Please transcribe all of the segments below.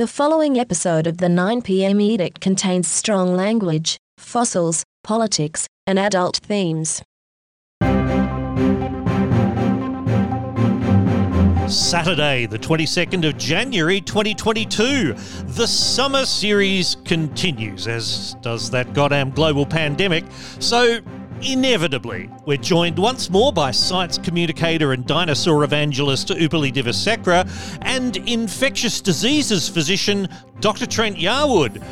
The following episode of the 9pm edict contains strong language, fossils, politics, and adult themes. Saturday, the 22nd of January 2022. The summer series continues, as does that goddamn global pandemic. So, inevitably, we're joined once more by science communicator and dinosaur evangelist Upulie Divisekera and infectious diseases physician Dr. Trent Yarwood.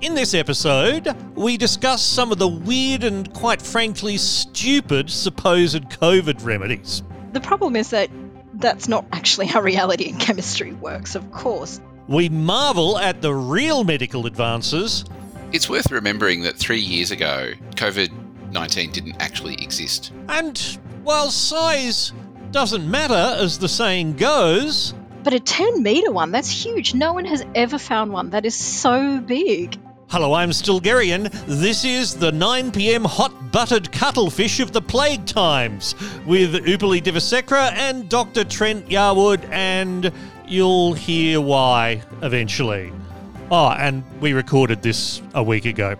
In this episode, we discuss some of the weird and quite frankly stupid supposed COVID remedies. The problem is that that's not actually how reality and chemistry works, of course. We marvel at the real medical advances. It's worth remembering that three years ago, COVID 19 didn't actually exist. And while size doesn't matter, as the saying goes, But a 10 metre one, that's huge. No one has ever found one that is so big. Hello, I'm Stilgherrian. This is the 9pm hot buttered cuttlefish of the plague times with Upulie Divisekera and Dr. Trent Yarwood, and you'll hear why eventually. Oh, and we recorded this a week ago.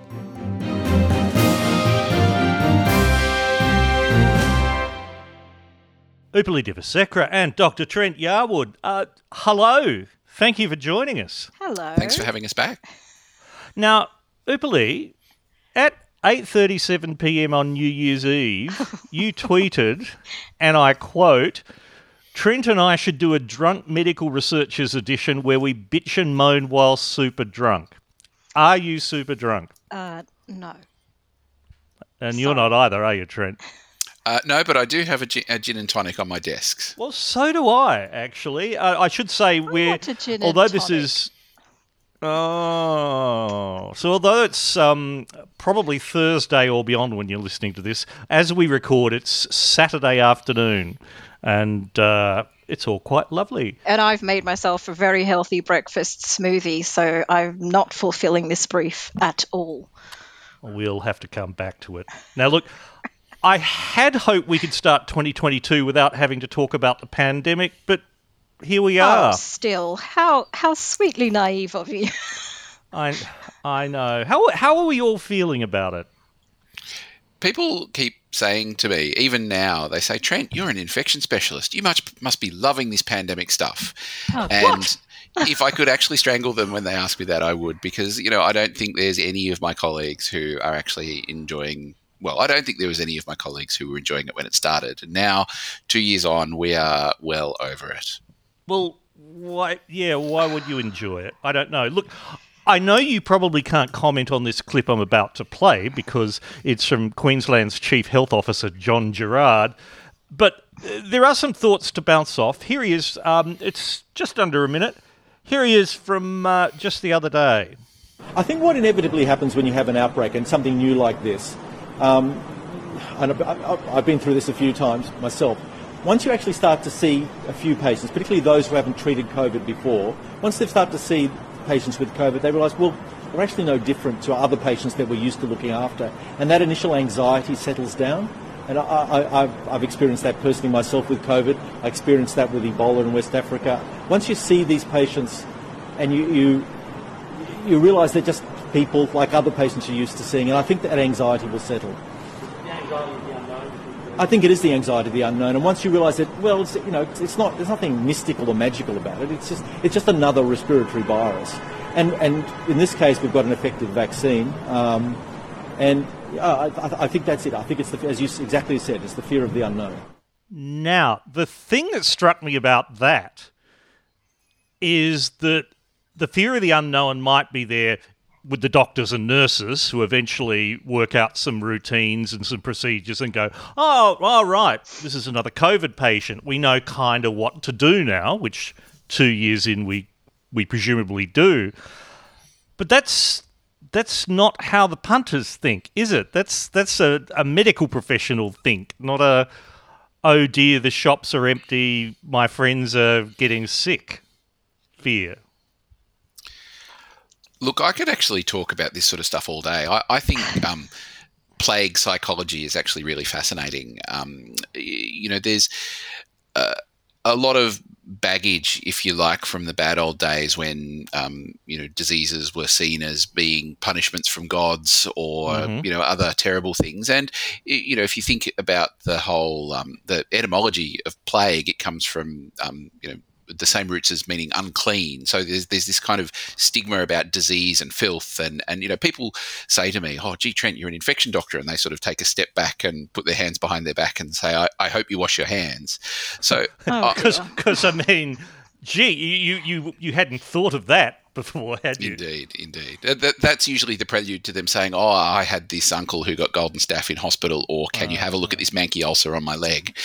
Upulie Divisekera and Dr. Trent Yarwood. Uh, hello. Thank you for joining us. Hello. Thanks for having us back. Now, Upulie, at 8:37 p.m. on New Year's Eve, you tweeted, and I quote, "Trent and I should do a drunk medical researchers edition where we bitch and moan while super drunk." Are you super drunk? Uh, no. And you're not either, are you, Trent? Uh, no, but I do have a gin, a gin and tonic on my desk. Well, so do I, actually. Uh, I should say we're want a gin and although this tonic. is oh, so although it's um, probably Thursday or beyond when you're listening to this, as we record, it's Saturday afternoon, and uh, it's all quite lovely. And I've made myself a very healthy breakfast smoothie, so I'm not fulfilling this brief at all. We'll have to come back to it. Now, look. I had hoped we could start 2022 without having to talk about the pandemic, but here we Oh, are. still, how how sweetly naive of you. I I know. How how are we all feeling about it? People keep saying to me, even now, they say, Trent, you're an infection specialist. You must, must be loving this pandemic stuff. Oh, and what? if I could actually strangle them when they ask me that, I would, because, you know, I don't think there's any of my colleagues who are actually enjoying. Well, I don't think there was any of my colleagues who were enjoying it when it started. And now, two years on, we are well over it. Well, why? Yeah, why would you enjoy it? I don't know. Look, I know you probably can't comment on this clip I'm about to play because it's from Queensland's Chief Health Officer John Gerrard, but uh, there are some thoughts to bounce off. Here he is. Um, it's just under a minute. Here he is from uh, just the other day. I think what inevitably happens when you have an outbreak and something new like this, um, and I've, been through this a few times myself, once you actually start to see a few patients, particularly those who haven't treated COVID before, once they start to see patients with COVID, they realise, well, they're actually no different to other patients that we're used to looking after. And that initial anxiety settles down. And I, I've experienced that personally myself with COVID. I experienced that with Ebola in West Africa. Once you see these patients and you, you you realise they're just people like other patients you're used to seeing, and I think that anxiety will settle. I think it is the anxiety of the unknown, and once you realise that, well, it's, you know, it's, it's not, there's nothing mystical or magical about it. It's just, it's just another respiratory virus, and and in this case, we've got an effective vaccine, um, and uh, I, I think that's it. I think it's the, as you exactly said, it's the fear of the unknown. Now, the thing that struck me about that is that the fear of the unknown might be there with the doctors and nurses who eventually work out some routines and some procedures and go, oh, all right, this is another COVID patient. We know kind of what to do now, which two years in we we presumably do. But that's that's not how the punters think, is it? That's that's a, a medical professional think, not a oh dear, the shops are empty, my friends are getting sick. Fear. Look, I could actually talk about this sort of stuff all day. I, I think um, plague psychology is actually really fascinating. Um, you know, there's uh, a lot of baggage, if you like, from the bad old days when um, you know diseases were seen as being punishments from gods or Mhm. you know other terrible things. And you know, if you think about the whole um, the etymology of plague, it comes from um, you know the same roots as meaning unclean. So there's there's this kind of stigma about disease and filth, and and you know people say to me, "Oh, gee, Trent, you're an infection doctor," and they sort of take a step back and put their hands behind their back and say, "I, I hope you wash your hands." So Oh, I- Because. I mean, gee, you, you you hadn't thought of that before, had you? Indeed, indeed. That, that- that's usually the prelude to them saying, "Oh, I had this uncle who got golden staph in hospital," or "Can you have a look at this manky ulcer on my leg?"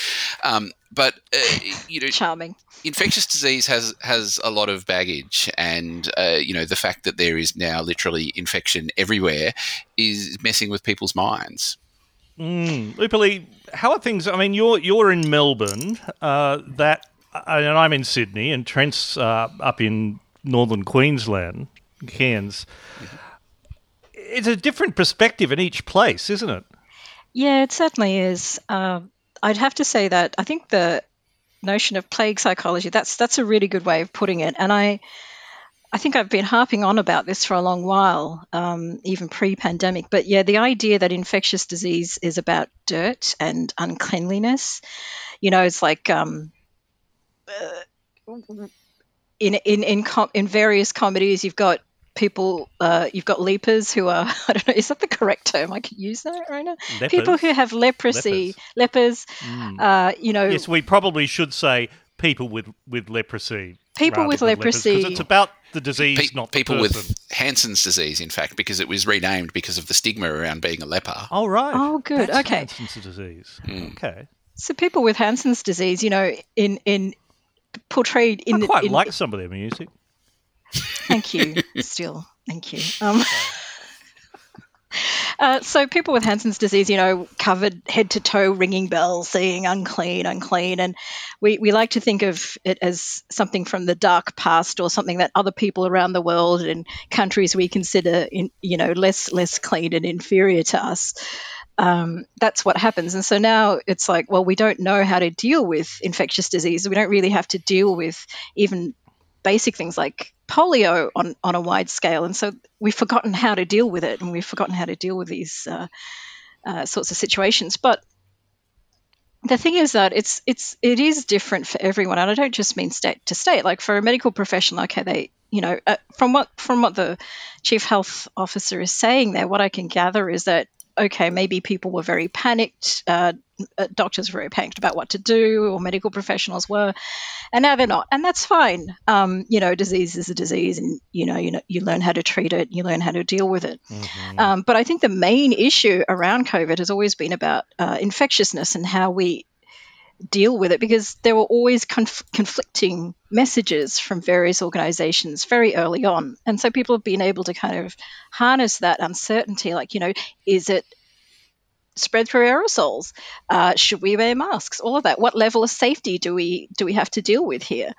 Um, but uh, you know, Charming. Infectious disease has has a lot of baggage, and uh, you know the fact that there is now literally infection everywhere is messing with people's minds. Mm. Upulie, how are things? I mean, you're you're in Melbourne, uh, that, uh, and I'm in Sydney, and Trent's uh, up in northern Queensland, Cairns. It's a different perspective in each place, isn't it? Yeah, it certainly is. Um, I'd have to say that I think the notion of plague psychology that's that's a really good way of putting it, and I I think I've been harping on about this for a long while, um, even pre-pandemic. But yeah, the idea that infectious disease is about dirt and uncleanliness, you know, it's like um, uh, in in in com- in various comedies, you've got people, uh, you've got lepers who are I don't know, is that the correct term I could use that right now? People who have leprosy, lepers, Mm. uh, you know, Yes, we probably should say people with, with leprosy. People with than lepers, 'cause leprosy- it's about the disease, Pe- not the people person. with Hansen's disease, in fact, because it was renamed because of the stigma around being a leper. Oh right. Oh, good. That's Okay. Hansen's disease. Mm. Okay. so people with Hansen's disease, you know, in in portrayed in I quite in, like some of their music. Thank you. Still, thank you. Um, uh, so people with Hansen's disease, you know, covered head to toe, ringing bells, saying unclean, unclean, and we, we like to think of it as something from the dark past or something that other people around the world and countries we consider, in, you know, less less clean and inferior to us. Um, that's what happens. And so now it's like, well, we don't know how to deal with infectious disease. We don't really have to deal with even basic things like polio on, on a wide scale. And so we've forgotten how to deal with it and we've forgotten how to deal with these uh, uh, sorts of situations. But the thing is that it's it's it is different for everyone, and I don't just mean state to state. Like for a medical professional, okay, they you know uh, from what from what the chief health officer is saying there, what I can gather is that okay, maybe people were very panicked, uh, doctors were very panicked about what to do, or medical professionals were, and now they're not, and that's fine. Um, you know, disease is a disease, and you know, you know, you learn how to treat it, you learn how to deal with it. Mhm. Um, but I think the main issue around COVID has always been about uh, infectiousness and how we deal with it because there were always conf- conflicting messages from various organizations very early on. And so people have been able to kind of harness that uncertainty like, you know, is it spread through aerosols? Uh, should we wear masks? All of that. What level of safety do we do we have to deal with here?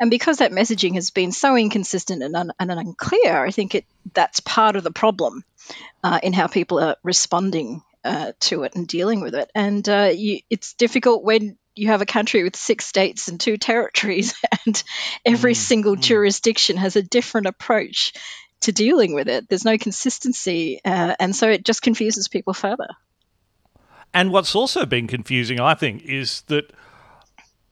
And because that messaging has been so inconsistent and, un- and unclear, I think it that's part of the problem uh, in how people are responding uh, to it and dealing with it. And uh, you, it's difficult when you have a country with six states and two territories, and every Mm, single mm. jurisdiction has a different approach to dealing with it. There's no consistency, uh, and so it just confuses people further. And what's also been confusing, I think, is that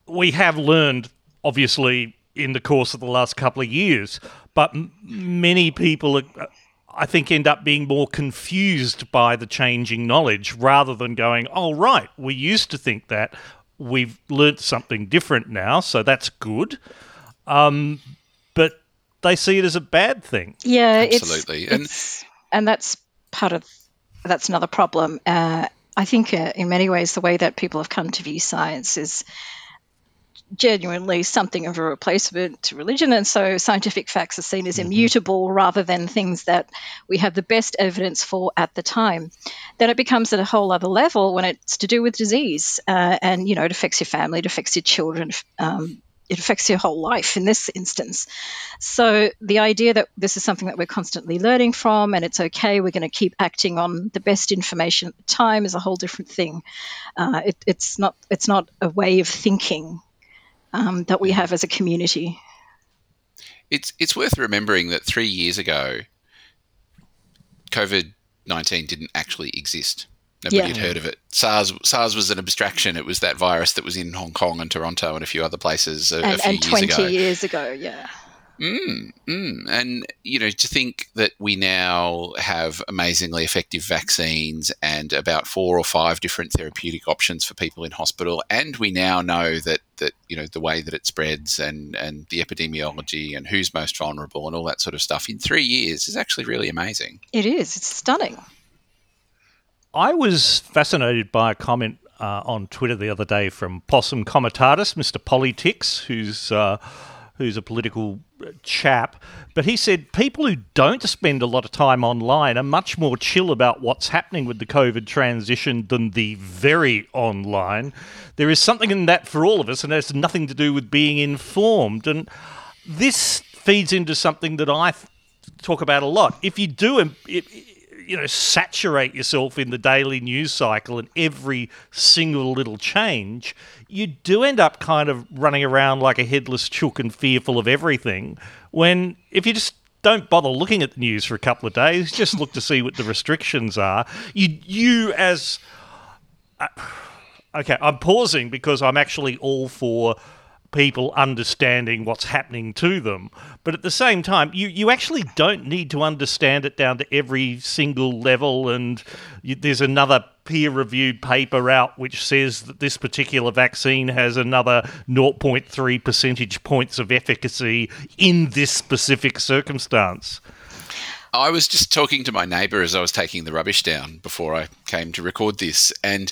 we have learned, obviously, in the course of the last couple of years, but m- many people, are, I think, end up being more confused by the changing knowledge rather than going, oh, right, we used to think that. We've learnt something different now, so that's good. Um, but they see it as a bad thing. Yeah, Absolutely. It's, And- it's, and that's part of that's another problem. Uh, I think uh, in many ways the way that people have come to view science is genuinely something of a replacement to religion, and so scientific facts are seen as immutable rather than things that we have the best evidence for at the time. Then it becomes at a whole other level when it's to do with disease, uh, and you know it affects your family, it affects your children. Um, it affects your whole life in this instance. So the idea that this is something that we're constantly learning from and it's okay, we're going to keep acting on the best information at the time is a whole different thing. Uh, it, it's not it's not a way of thinking um, that we have as a community. It's it's worth remembering that three years ago, COVID nineteen didn't actually exist. Nobody Yeah. had heard of it. SARS SARS was an abstraction. It was that virus that was in Hong Kong and Toronto and a few other places a, a And, few and years 20 ago. years ago, yeah. Mm, mm. And, you know, to think that we now have amazingly effective vaccines and about four or five different therapeutic options for people in hospital. And we now know that, that you know, the way that it spreads and, and the epidemiology and who's most vulnerable and all that sort of stuff in three years is actually really amazing. It is. It's stunning. I was fascinated by a comment uh, on Twitter the other day from Possum Comitatus, Mr. Politics, who's uh, who's a political chap, but he said people who don't spend a lot of time online are much more chill about what's happening with the COVID transition than the very online. There is something in that for all of us, and has nothing to do with being informed. And this feeds into something that I talk about a lot. If you do, um, you know, saturate yourself in the daily news cycle and every single little change, you do end up kind of running around like a headless chook and fearful of everything. When if you just don't bother looking at the news for a couple of days, just look to see what the restrictions are. You, you as uh, okay, I'm pausing because I'm actually all for people understanding what's happening to them. But at the same time, you, you actually don't need to understand it down to every single level. And you, there's another peer reviewed paper out which says that this particular vaccine has another 0.3 percentage points of efficacy in this specific circumstance. I was just talking to my neighbour as I was taking the rubbish down before I came to record this, and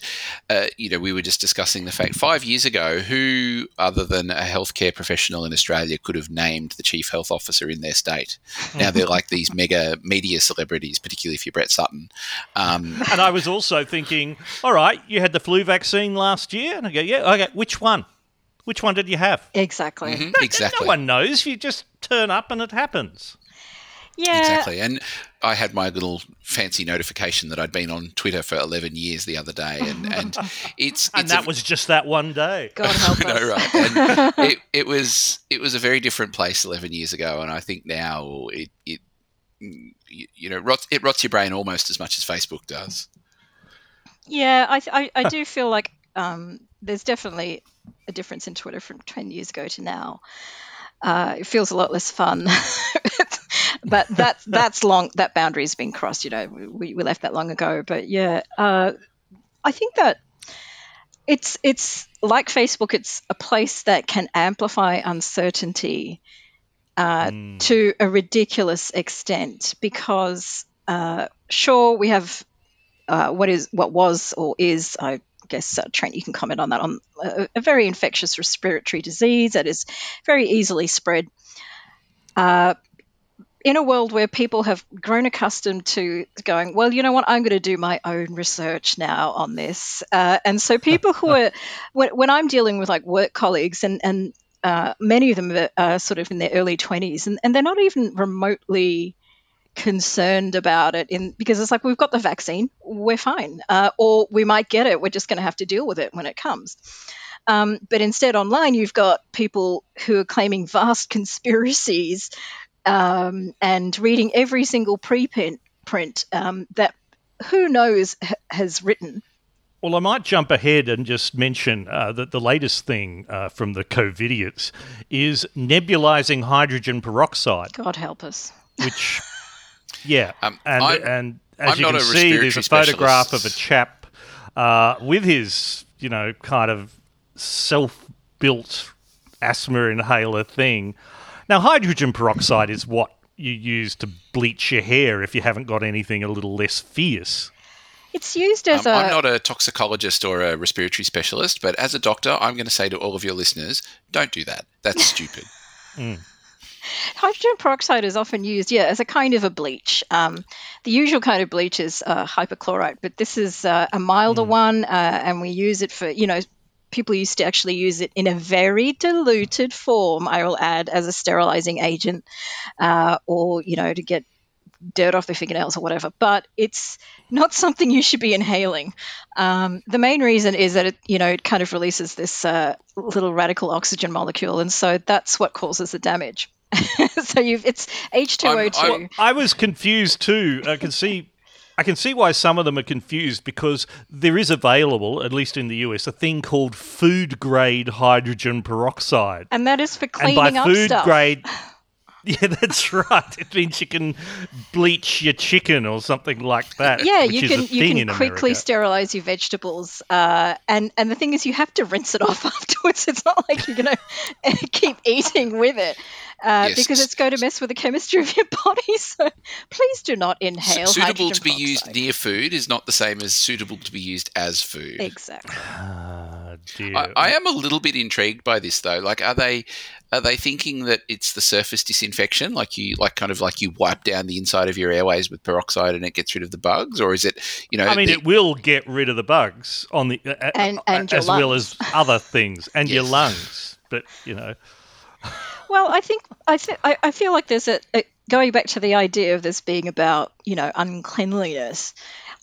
uh, you know we were just discussing the fact five years ago, who other than a healthcare professional in Australia could have named the chief health officer in their state? Now they're like these mega media celebrities, particularly if you're Brett Sutton. Um, And I was also thinking, all right, you had the flu vaccine last year, and I go, yeah, okay, which one? Which one did you have? Exactly. mhm, No- exactly. No one knows. You just turn up and it happens. Yeah. Exactly. And I had my little fancy notification that I'd been on Twitter for 11 years the other day. And, and it's, And that a, was just that one day. God help us. know, right? And it, it was it was a very different place 11 years ago, and I think now it it you, you know rots, it rots your brain almost as much as Facebook does. Yeah, I, I, I do feel like um, there's definitely a difference in Twitter from 10 years ago to now. Uh, it feels a lot less fun. But that's that's long that boundary's been crossed you know we, we left that long ago but yeah uh, i think that it's it's like facebook it's a place that can amplify uncertainty uh, to a ridiculous extent because uh, sure we have uh, what is what was or is I guess uh, Trent you can comment on that on a, a very infectious respiratory disease that is very easily spread. In a world where people have grown accustomed to going, well, you know what, I'm going to do my own research now on this. Uh, and so people who are, when, when I'm dealing with like work colleagues and, and uh, many of them are, are sort of in their early 20s and, and they're not even remotely concerned about it in because it's like we've got the vaccine. We're fine. Uh, or we might get it. We're just going to have to deal with it when it comes. Um, but instead online you've got people who are claiming vast conspiracies um, and reading every single preprint print um, that who knows ha- has written. Well, I might jump ahead and just mention uh, that the latest thing uh, from the COVIDiots is nebulizing hydrogen peroxide, god help us. Which, yeah, Um, and I'm- and as I'm you not can a see, there's a respiratory photograph of a chap uh, with his, you know, kind of self-built asthma inhaler thing. Now, hydrogen peroxide is what you use to bleach your hair if you haven't got anything a little less fierce. it's used as Um, a I'm not a toxicologist or a respiratory specialist, but as a doctor, I'm going to say to all of your listeners, don't do that. That's stupid. Hydrogen peroxide is often used, yeah, as a kind of a bleach. Um, the usual kind of bleach is uh, hypochlorite, but this is uh, a milder one, uh, and we use it for, you know, people used to actually use it in a very diluted form, I will add, as a sterilizing agent, uh, or, you know, to get dirt off their fingernails or whatever. But it's not something you should be inhaling. Um, the main reason is that it, you know, it kind of releases this uh, little radical oxygen molecule, and so that's what causes the damage. so you've it's H2O2. Well, I was confused too. I can see I can see why some of them are confused because there is available, at least in the US, a thing called food grade hydrogen peroxide. and that is for cleaning and by up food stuff. grade Yeah, that's right. It means you can bleach your chicken or something like that. yeah, which you can you can quickly America. sterilize your vegetables, uh, and and the thing is, you have to rinse it off afterwards. It's not like you're gonna keep eating with it uh, Yes. because it's going to mess with the chemistry of your body. So please do not inhale. suitable hydrogen to be used near food is not the same as suitable to be used as food. Exactly. Dear. I, I am a little bit intrigued by this though. Like, are they are they thinking that it's the surface disinfection, like you like kind of like you wipe down the inside of your airways with peroxide and it gets rid of the bugs, or is it you know? I mean, the- it will get rid of the bugs on the uh, uh, And- and your as well as other things and your lungs. But you know, Well, I think I th- I, feel like there's a, a going back to the idea of this being about you know uncleanliness.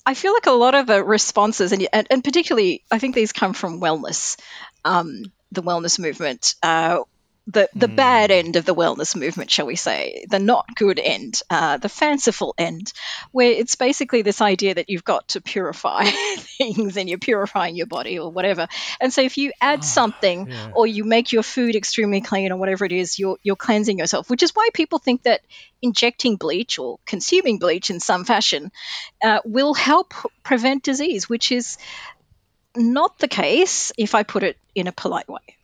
I feel like a lot of the responses, and and, and particularly, I think these come from wellness, um, the wellness movement. Uh, the, the bad end of the wellness movement, shall we say, the not good end, uh, the fanciful end, where it's basically this idea that you've got to purify things and you're purifying your body or whatever. And so if you add something yeah. or you make your food extremely clean or whatever it is, you're, you're cleansing yourself, which is why people think that injecting bleach or consuming bleach in some fashion uh, will help prevent disease, which is not the case if I put it in a polite way.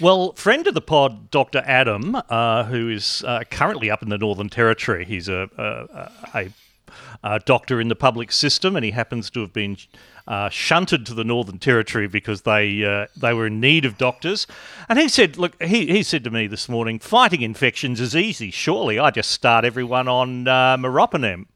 Well, friend of the pod, Dr. Adam, uh, who is uh, currently up in the Northern Territory, he's a, a, a, a doctor in the public system, and he happens to have been uh, shunted to the Northern Territory because they uh, they were in need of doctors. And he said, "Look, he, he said to me this morning, fighting infections is easy. Surely I just start everyone on uh, meropenem."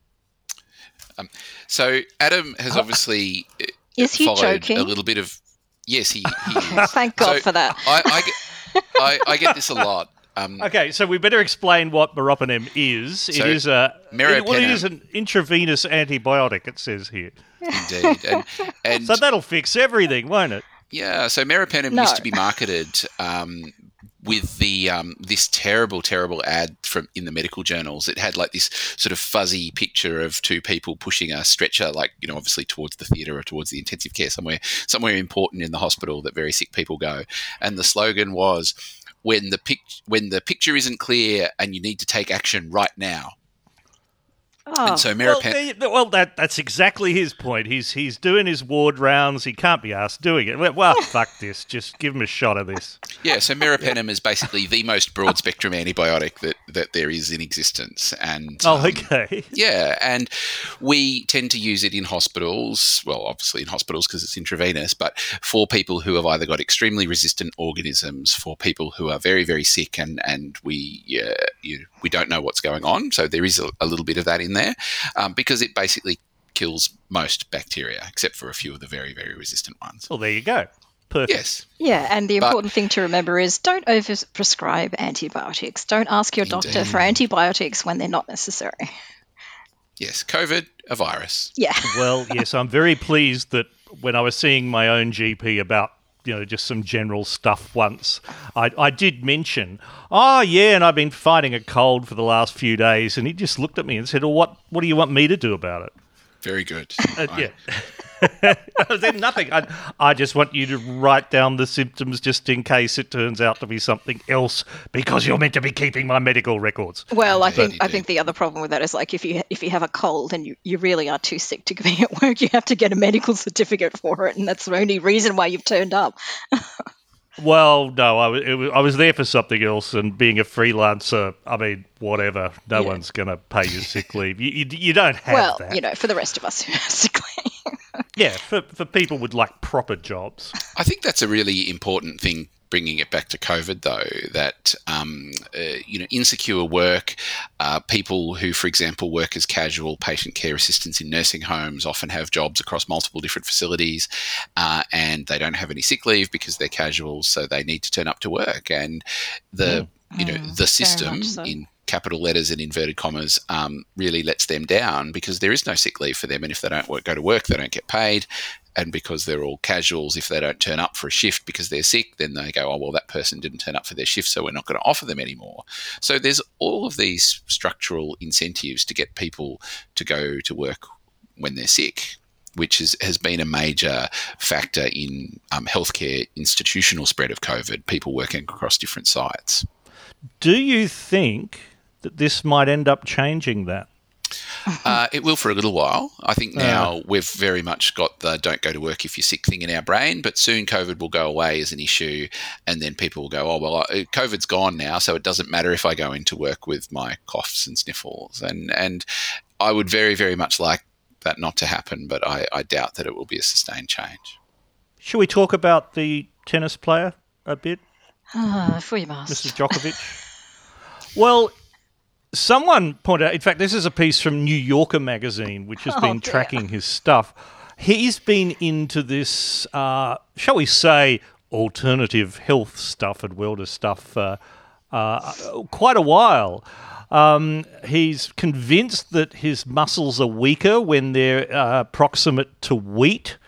so Adam has obviously uh, Is he followed joking? a little bit of yes, he, he is. Thank God So for that. I, I get I, I get this a lot. Um, Okay, so we better explain what meropenem is. So, it is a meropenem- well, it is an intravenous antibiotic. It says here, indeed, and, and so that'll fix everything, won't it? Yeah, so meropenem No. used to be marketed um, with the um, this terrible, terrible ad from in the medical journals. It had like this sort of fuzzy picture of two people pushing a stretcher, like you know, obviously towards the theatre or towards the intensive care somewhere, somewhere important in the hospital that very sick people go. And the slogan was, "When the pic- when the picture isn't clear and you need to take action right now." Oh, And so Well, meropenem. well, that that's exactly his point. He's he's doing his ward rounds. He can't be asked doing it. Well, well, fuck this. Just give him a shot of this. Yeah, so meropenem is basically the most broad spectrum antibiotic that, that there is in existence, and Oh, um, okay. Yeah, and we tend to use it in hospitals. Well, obviously in hospitals because it's intravenous, but for people who have either got extremely resistant organisms, for people who are very very sick, and and we uh, you, we don't know what's going on. So there is a, a little bit of that in there um, because it basically kills most bacteria except for a few of the very very resistant ones. Well, there you go. Perfect. Yes, Yeah, and the But- important thing to remember is don't overprescribe antibiotics. Don't ask your doctor for antibiotics when they're not necessary. yes, COVID, a virus. Yeah. Well, yes, I'm very pleased that when I was seeing my own GP about you know just some general stuff once, I, I did mention, oh yeah, and I've been fighting a cold for the last few days, and he just looked at me and said, "Well, what what do you want me to do about it?" Very good. Uh, yeah. I said nothing. I, I just want you to write down the symptoms just in case it turns out to be something else because you're meant to be keeping my medical records. Well, I think I think the other problem with that is like if you if you have a cold and you, you really are too sick to be at work, you have to get a medical certificate for it, and that's the only reason why you've turned up. Well, no, I was, I was there for something else, and being a freelancer, I mean, whatever. No Yeah. one's going to pay you sick leave. You, you, you don't have well, that. you know, for the rest of us, basically. Yeah, for, for people with like proper jobs. I think that's a really important thing. Bringing it back to COVID, though, that um, uh, you know, insecure work, uh, people who, for example, work as casual patient care assistants in nursing homes, often have jobs across multiple different facilities, uh, and they don't have any sick leave because they're casual, so they need to turn up to work. And the you know Mm, the system so. in capital letters and inverted commas um, really lets them down because there is no sick leave for them, and if they don't work, go to work, they don't get paid. And because they're all casuals, if they don't turn up for a shift because they're sick, then they go, oh, well, that person didn't turn up for their shift, so we're not going to offer them anymore. So there's all of these structural incentives to get people to go to work when they're sick which is, has been a major factor in um, healthcare institutional spread of COVID, people working across different sites. Do you think that this might end up changing that? Uh, it will for a little while. I think now uh, we've very much got the don't go to work if you're sick thing in our brain, but soon COVID will go away as an issue. And then people will go, oh, well, COVID's gone now, so it doesn't matter if I go into work with my coughs and sniffles. And, and I would very, very much like that not to happen, but I, I doubt that it will be a sustained change. Should we talk about the tennis player a bit? Uh, if we must. Mrs. Djokovic. well, someone pointed out, in fact, this is a piece from New Yorker magazine, which has oh, been tracking his stuff. He's been into this, uh, shall we say, alternative health stuff and wellness stuff uh, uh, quite a while. Um, he's convinced that his muscles are weaker when they're uh, proximate to wheat.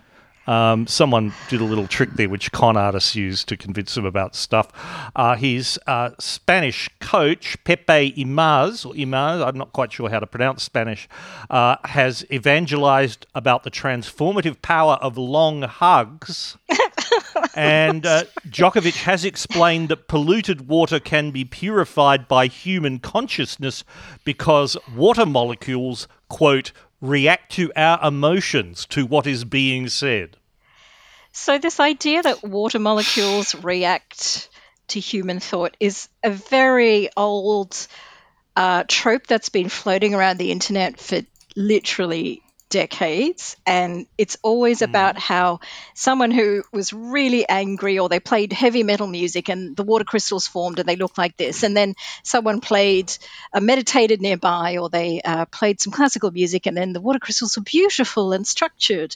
Um, someone did a little trick there, which con artists use to convince him about stuff. Uh, his uh, Spanish coach, Pepe Imaz, or Imaz, I'm not quite sure how to pronounce Spanish, uh, has evangelized about the transformative power of long hugs. and uh, Djokovic has explained that polluted water can be purified by human consciousness because water molecules, quote, react to our emotions to what is being said. So, this idea that water molecules react to human thought is a very old uh, trope that's been floating around the internet for literally decades and it's always mm. about how someone who was really angry or they played heavy metal music and the water crystals formed and they looked like this and then someone played uh, meditated nearby or they uh, played some classical music and then the water crystals were beautiful and structured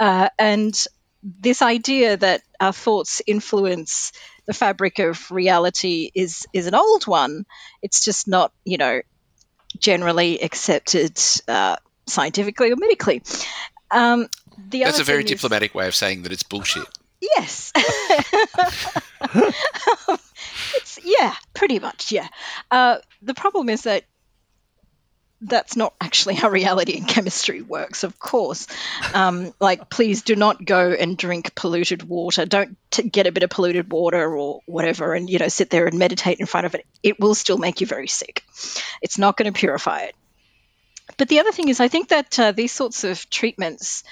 uh, and this idea that our thoughts influence the fabric of reality is is an old one it's just not you know generally accepted uh, scientifically or medically. Um, That's a very diplomatic way of saying that it's bullshit. Yes. it's, yeah, pretty much, yeah. Uh, the problem is that that's not actually how reality and chemistry works, of course. Um, like, please do not go and drink polluted water. Don't t- get a bit of polluted water or whatever and, you know, sit there and meditate in front of it. It will still make you very sick. It's not going to purify it. But the other thing is, I think that uh, these sorts of treatments,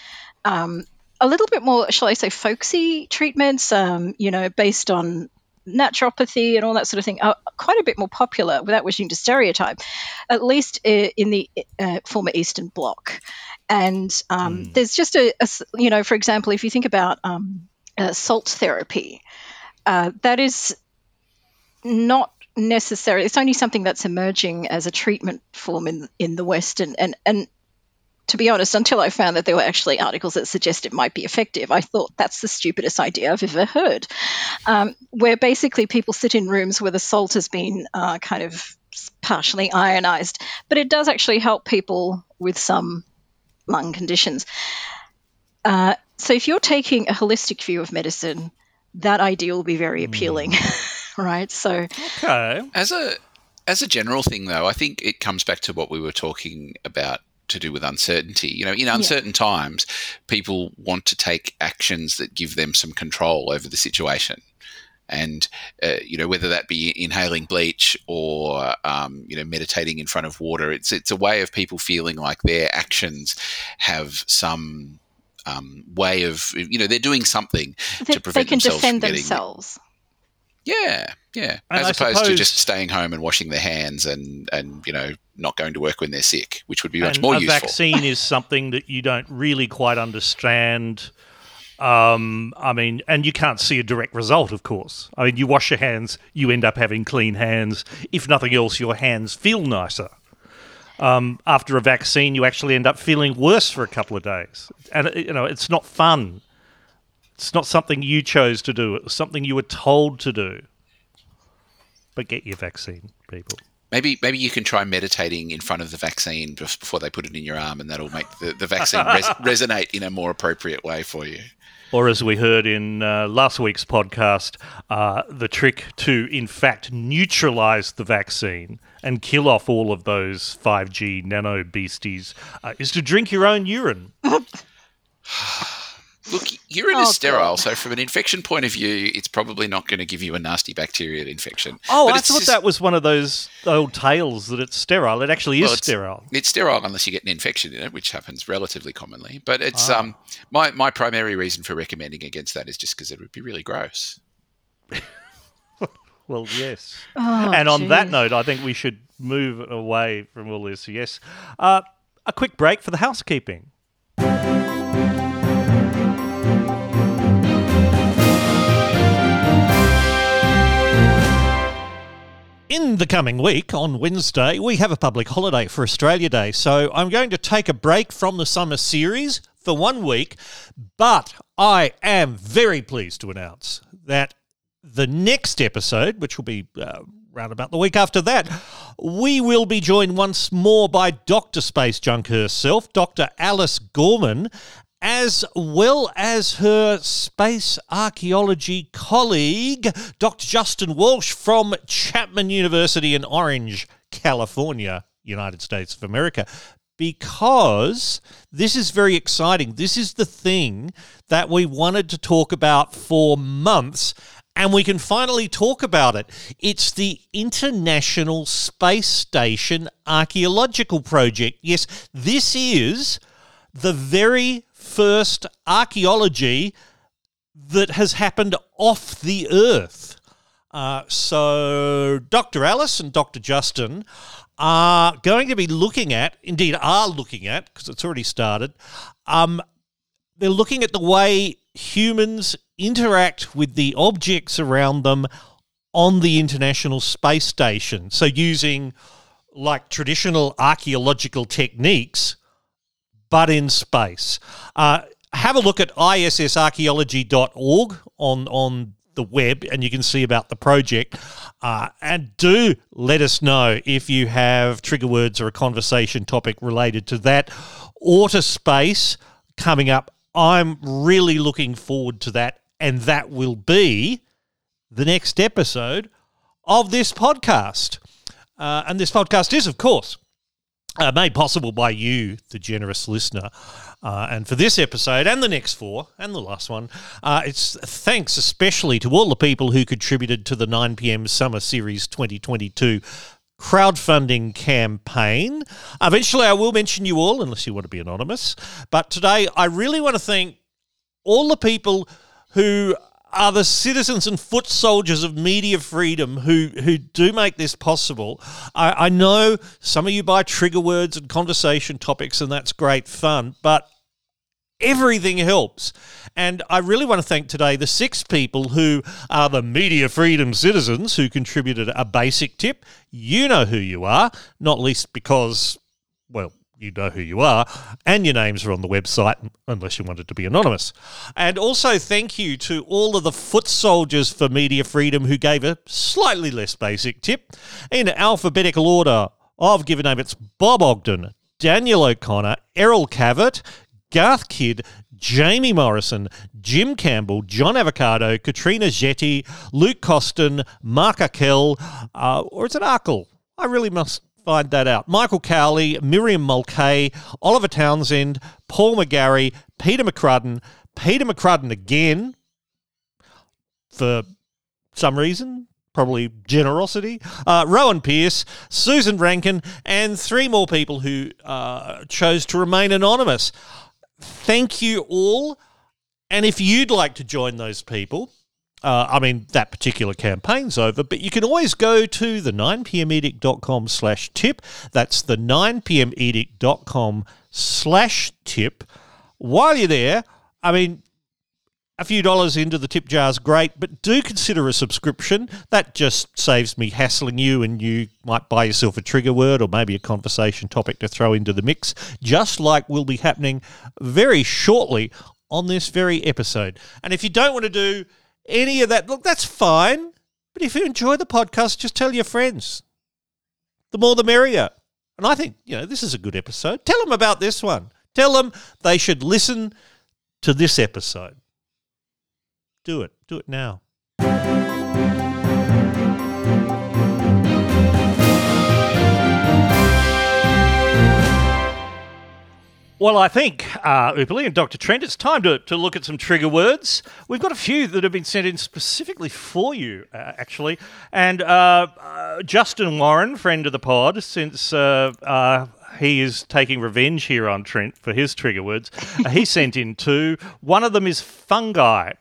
um, a little bit more, shall I say, folksy treatments, um, you know, based on naturopathy and all that sort of thing are quite a bit more popular without wishing to stereotype, at least in the uh, former Eastern Bloc. And um, mm. there's just a, a, you know, for example, if you think about um, uh, salt therapy, uh, that is not necessarily it's only something that's emerging as a treatment form in in the West and and, and to be honest, until I found that there were actually articles that suggest it might be effective, I thought that's the stupidest idea I've ever heard. Um, where basically people sit in rooms where the salt has been uh, kind of partially ionized, but it does actually help people with some lung conditions. Uh, so if you're taking a holistic view of medicine, that idea will be very appealing. Mm. right? So okay. As a as a general thing, though, I think it comes back to what we were talking about to do with uncertainty. You know, in uncertain yeah. times, people want to take actions that give them some control over the situation. And uh, you know whether that be inhaling bleach or um, you know meditating in front of water, it's it's a way of people feeling like their actions have some um, way of you know they're doing something they, to prevent they can themselves defend getting, themselves. Yeah, yeah. And As I opposed suppose, to just staying home and washing their hands and and you know not going to work when they're sick, which would be much more a useful. A vaccine is something that you don't really quite understand. Um, I mean, and you can't see a direct result, of course. I mean, you wash your hands, you end up having clean hands. If nothing else, your hands feel nicer. Um, after a vaccine, you actually end up feeling worse for a couple of days, and you know it's not fun. It's not something you chose to do. It was something you were told to do. But get your vaccine, people. Maybe maybe you can try meditating in front of the vaccine just before they put it in your arm, and that'll make the, the vaccine res- resonate in a more appropriate way for you. Or, as we heard in uh, last week's podcast, uh, the trick to, in fact, neutralize the vaccine and kill off all of those 5G nano beasties uh, is to drink your own urine. Look, urine Oh, is sterile, God. so from an infection point of view, it's probably not going to give you a nasty bacterial infection. Oh, But I thought just- that was one of those old tales that it's sterile. It actually is it's- sterile. It's sterile unless you get an infection in it, which happens relatively commonly. But it's Ah. um my my primary reason for recommending against that is just because it would be really gross. Well, yes. Oh, and on that note, I think we should move away from all this. Yes. Uh, a quick break for the housekeeping. In the coming week, on Wednesday, we have a public holiday for Australia Day. So I'm going to take a break from the summer series for one week. But I am very pleased to announce that the next episode, which will be uh, round about the week after that, we will be joined once more by Dr. Space Junk herself, Dr. Alice Gorman, as well as her space archaeology colleague, Dr. Justin Walsh from Chapman University in Orange, California, United States of America. Because this is very exciting. This is the thing that we wanted to talk about for months, and we can finally talk about it. It's the International Space Station Archaeological Project. Yes, this is the very first archaeology that has happened off the Earth. Uh, so, Dr. Alice and Dr. Justin are going to be looking at, indeed, are looking at, because it's already started, um, they're looking at the way humans interact with the objects around them on the International Space Station. So, using like traditional archaeological techniques, but in space. Uh, have a look at issarchaeology.org on, on the web and you can see about the project. Uh, and do let us know if you have trigger words or a conversation topic related to that to space coming up. I'm really looking forward to that. And that will be the next episode of this podcast. Uh, and this podcast is, of course, uh, made possible by you, the generous listener. Uh, and for this episode and the next four and the last one, uh, it's thanks especially to all the people who contributed to the 9 p.m. Summer Series 2022 crowdfunding campaign. Eventually, I will mention you all, unless you want to be anonymous. But today, I really want to thank all the people who are the citizens and foot soldiers of media freedom who, who do make this possible. I, I know some of you buy trigger words and conversation topics, and that's great fun, but everything helps. And I really want to thank today the six people who are the media freedom citizens who contributed a basic tip. You know who you are, not least because, well, you know who you are, and your names are on the website, unless you wanted to be anonymous. And also, thank you to all of the foot soldiers for media freedom who gave a slightly less basic tip. In alphabetical order of given name, it's Bob Ogden, Daniel O'Connor, Errol Cavett, Garth Kidd, Jamie Morrison, Jim Campbell, John Avocado, Katrina Jetty, Luke Costin, Mark Akel, uh, or is it Arkle? I really must find that out. Michael Cowley, Miriam Mulcahy, Oliver Townsend, Paul McGarry, Peter McCrudden, Peter McCrudden again for some reason. Probably generosity. Uh, Rowan Pierce, Susan Rankin, and three more people who uh, chose to remain anonymous. Thank you all. And if you'd like to join those people, uh, I mean, that particular campaign's over, but you can always go to the 9pmedict.com slash tip. That's the 9pmedict.com slash tip. While you're there, I mean, a few dollars into the tip jar is great, but do consider a subscription. That just saves me hassling you, and you might buy yourself a trigger word or maybe a conversation topic to throw into the mix, just like will be happening very shortly on this very episode. And if you don't want to do any of that, look, that's fine. But if you enjoy the podcast, just tell your friends. the more the merrier. And I think, you know, this is a good episode. Tell them about this one. Tell them they should listen to this episode. Do it. Do it now. Well, I think, uh, Upulie and Dr. Trent, it's time to, to look at some trigger words. We've got a few that have been sent in specifically for you, uh, actually. And uh, uh, Justin Warren, friend of the pod, since uh, uh, he is taking revenge here on Trent for his trigger words, uh, he sent in two. One of them is fungi.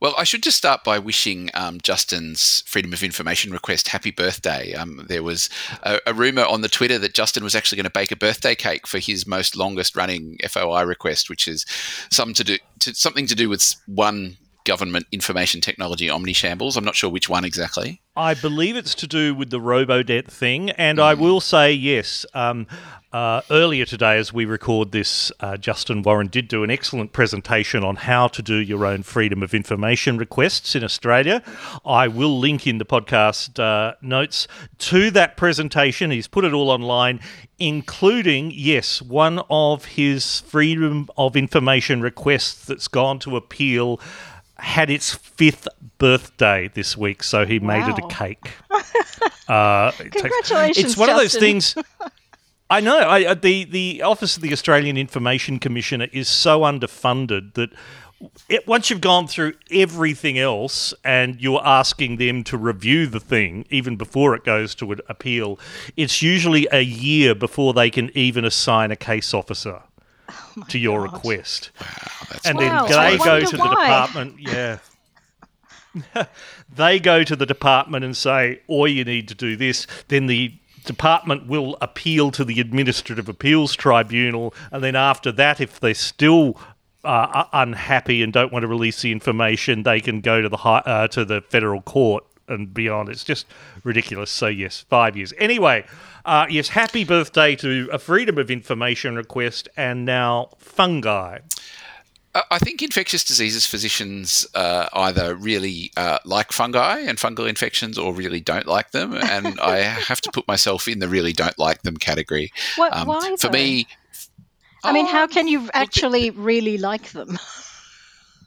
Well, I should just start by wishing um, Justin's Freedom of Information request happy birthday. Um, there was a, a rumor on the Twitter that Justin was actually going to bake a birthday cake for his most longest running FOI request, which is some to do to, something to do with one government information technology omnishambles. I'm not sure which one exactly. I believe it's to do with the Robodebt thing, and I will say yes. Um, uh, earlier today, as we record this, uh, Justin Warren did do an excellent presentation on how to do your own freedom of information requests in Australia. I will link in the podcast uh, notes to that presentation. He's put it all online, including, yes, one of his freedom of information requests that's gone to appeal had its fifth birthday this week, so he made it a cake. Uh, it takes- Congratulations, it's one of those things. I know. I, uh, the the Office of the Australian Information Commissioner is so underfunded that it, once you've gone through everything else and you're asking them to review the thing even before it goes to an appeal, it's usually a year before they can even assign a case officer to your God. request. That's and Wow, then I they go wonder to the why. department. Yeah. they go to the department and say, or you need to do this. Then the department will appeal to the Administrative Appeals Tribunal. And then after that, if they're still uh, unhappy and don't want to release the information, they can go to the high, uh, to the federal court and beyond. It's just ridiculous. So yes, five years. Anyway, uh, yes, happy birthday to a Freedom of Information request and now fungi. I I think infectious diseases physicians uh, either really uh, like fungi and fungal infections or really don't like them. And I have to put myself in the really don't like them category. What, Um, why? for though? me, I mean, how can you actually really like them?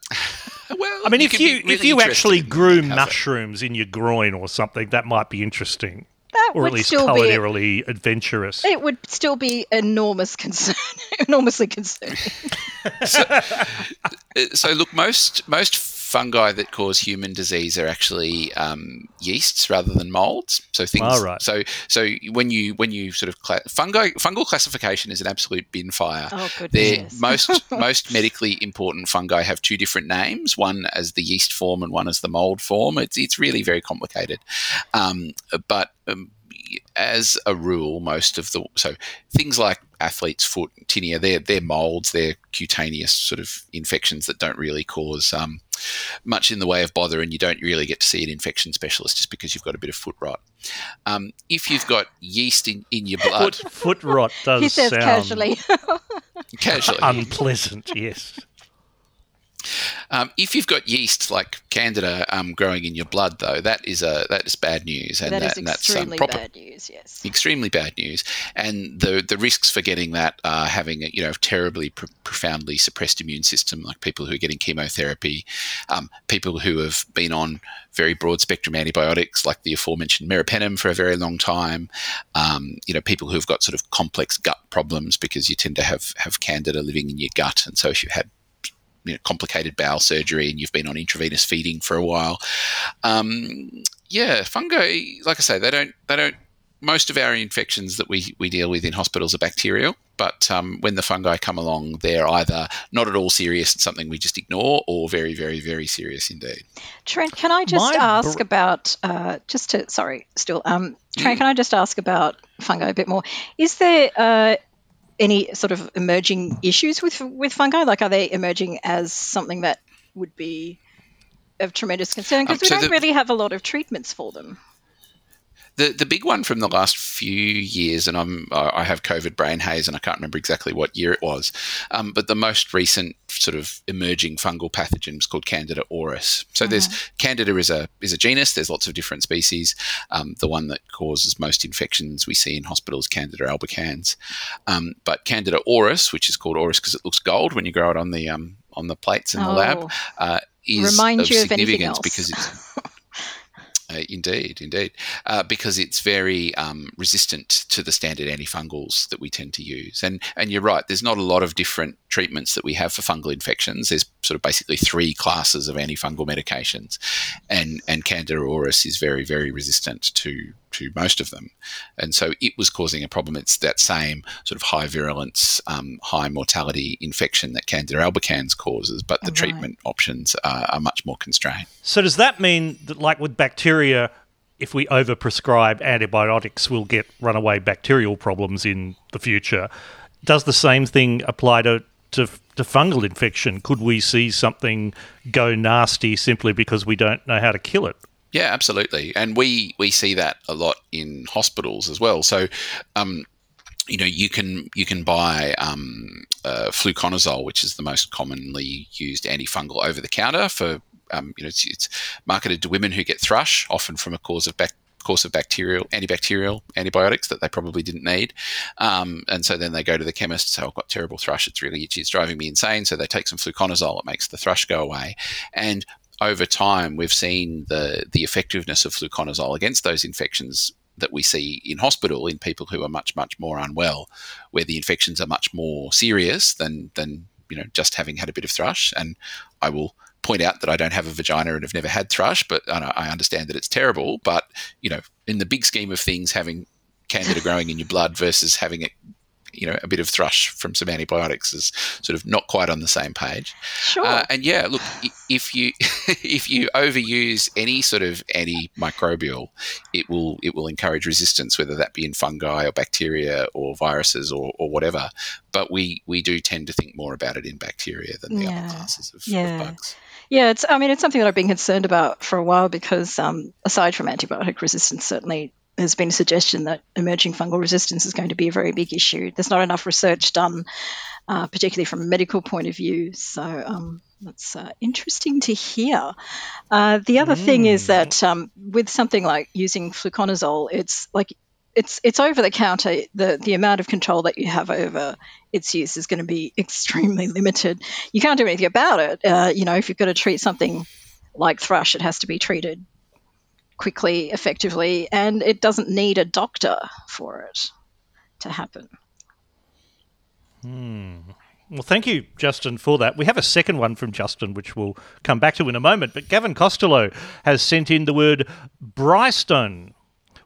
well, I mean, if can you really if you interested actually grew how- mushrooms in your groin or something, that might be interesting, That or would at least still be. culinarily adventurous. It would still be enormous concern, enormously concerning. Uh, so look, most most fungi that cause human disease are actually um, yeasts rather than molds. So things. Right. So so when you when you sort of cla- fungi fungal classification is an absolute bin fire. Oh, goodness. Most most medically important fungi have two different names, one as the yeast form and one as the mold form. It's it's really very complicated, um, but um, as a rule, most of the so things like athlete's foot, tinea, they're they're molds, they're cutaneous sort of infections that don't really cause um, much in the way of bother, and you don't really get to see an infection specialist just because you've got a bit of foot rot. Um, if you've got yeast in, in your blood, Foot, foot rot does he says sound casually. casually, unpleasant. Yes. Um, if you've got yeast like Candida um, growing in your blood, though, that is a that is bad news, and that is and that's um, extremely proper, bad news. Yes. extremely bad news. And the the risks for getting that are having a you know terribly pr- profoundly suppressed immune system, like people who are getting chemotherapy, um, people who have been on very broad spectrum antibiotics, like the aforementioned meropenem for a very long time. Um, you know, people who've got sort of complex gut problems because you tend to have have Candida living in your gut, and so if you had you know, complicated bowel surgery and you've been on intravenous feeding for a while. Um, yeah, fungi, like I say, they don't, they don't, most of our infections that we, we deal with in hospitals are bacterial, but um, when the fungi come along, they're either not at all serious and something we just ignore or very, very, very serious indeed. Trent, can I just My ask br- about uh, just to sorry, still um, Trent, can I just ask about fungi a bit more? Is there uh, any sort of emerging issues with with fungi? Like, are they emerging as something that would be of tremendous concern? Because Um, we so don't the- really have a lot of treatments for them. The the big one from the last few years, and I'm I have COVID brain haze, and I can't remember exactly what year it was, um, but the most recent sort of emerging fungal pathogen is called Candida auris. So there's Candida is a is a genus. There's lots of different species. Um, the one that causes most infections we see in hospitals, Candida albicans, um, but Candida auris, which is called auris because it looks gold when you grow it on the um, on the plates in the lab, Oh. uh, is Remind of you of significance because it's uh, indeed, indeed, uh, because it's very um, resistant to the standard antifungals that we tend to use. And and you're right. There's not a lot of different treatments that we have for fungal infections. There's sort of basically three classes of antifungal medications, and and Candida auris is very very resistant to to most of them, and so it was causing a problem. It's that same sort of high virulence, um, high mortality infection that Candida albicans causes, but the Right. treatment options are, are much more constrained. So does that mean that, like with bacteria, if we overprescribe antibiotics, we'll get runaway bacterial problems in the future? Does the same thing apply to to, to fungal infection? Could we see something go nasty simply because we don't know how to kill it? Yeah, absolutely, and we we see that a lot in hospitals as well. So, um, you know, you can you can buy um, uh, fluconazole, which is the most commonly used antifungal over the counter for um, you know it's, it's marketed to women who get thrush, often from a cause of bac- course of bacterial antibacterial antibiotics that they probably didn't need, um, and so then they go to the chemist "Oh, "I've got terrible thrush. It's really itchy. It's driving me insane." So they take some fluconazole. It makes the thrush go away, and over time, we've seen the the effectiveness of fluconazole against those infections that we see in hospital in people who are much much more unwell, where the infections are much more serious than than you know just having had a bit of thrush. And I will point out that I don't have a vagina and have never had thrush, but I I understand that it's terrible. But you know, in the big scheme of things, having candida growing in your blood versus having it you know a bit of thrush from some antibiotics is sort of not quite on the same page Sure. uh, and yeah, look, if you if you overuse any sort of antimicrobial, it will it will encourage resistance, whether that be in fungi or bacteria or viruses or, or whatever. But we we do tend to think more about it in bacteria than the Yeah. other classes of, Yeah. of bugs. Yeah, it's. I mean, it's something that I've been concerned about for a while because, um, aside from antibiotic resistance, certainly there's been a suggestion that emerging fungal resistance is going to be a very big issue. There's not enough research done, uh, particularly from a medical point of view. So um, that's uh, interesting to hear. Uh, the other thing is that um, with something like using fluconazole, it's like it's it's over the counter. The the amount of control that you have over its use is going to be extremely limited. You can't do anything about it. Uh, you know, if you've got to treat something like thrush, it has to be treated quickly, effectively, and it doesn't need a doctor for it to happen. Hmm. Well, thank you, Justin, for that. We have a second one from Justin, which we'll come back to in a moment. But Gavin Costello has sent in the word Brighstone,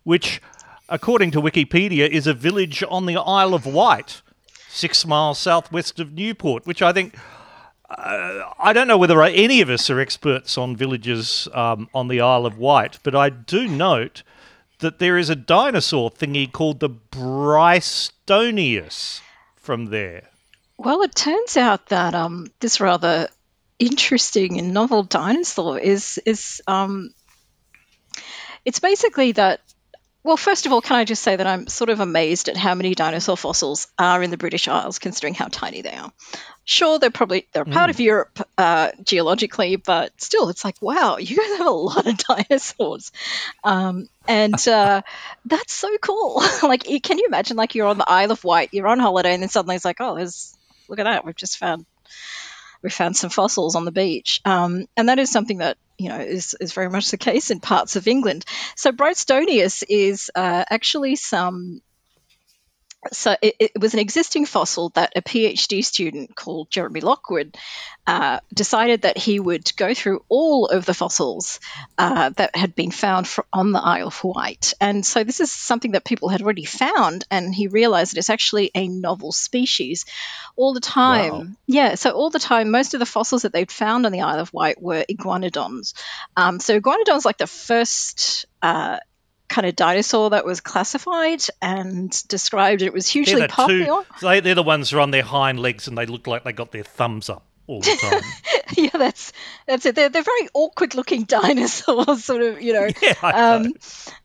which, according to Wikipedia, is a village on the Isle of Wight, six miles southwest of Newport, which I think. Uh, I don't know whether any of us are experts on villages um, on the Isle of Wight, but I do note that there is a dinosaur thingy called the Brighstoneus from there. Well, it turns out that um, this rather interesting and novel dinosaur is is um, it's basically that. Well, first of all, can I just say that I'm sort of amazed at how many dinosaur fossils are in the British Isles, considering how tiny they are. Sure, they're probably they're part of Europe uh, geologically, but still, it's like wow, you guys have a lot of dinosaurs, um, and uh, that's so cool. like, can you imagine? Like, you're on the Isle of Wight, you're on holiday, and then suddenly it's like, oh, there's look at that, we've just found we found some fossils on the beach, um, and that is something that you know is is very much the case in parts of England. So Brighstoneus is uh, actually some. So it, it was an existing fossil that a PhD student called Jeremy Lockwood uh, decided that he would go through all of the fossils uh, that had been found fr- on the Isle of Wight. And so this is something that people had already found, and he realized that it's actually a novel species. All the time, Wow. yeah, so all the time, most of the fossils that they'd found on the Isle of Wight were iguanodons. Um, so iguanodons like the first. Uh, Kind of dinosaur that was classified and described. It was They're hugely the popular. two. They, they're the ones who are on their hind legs and they look like they got their thumbs up all the time. yeah, that's that's it. They're, they're very awkward looking dinosaurs, sort of, you know. Yeah, I um, know.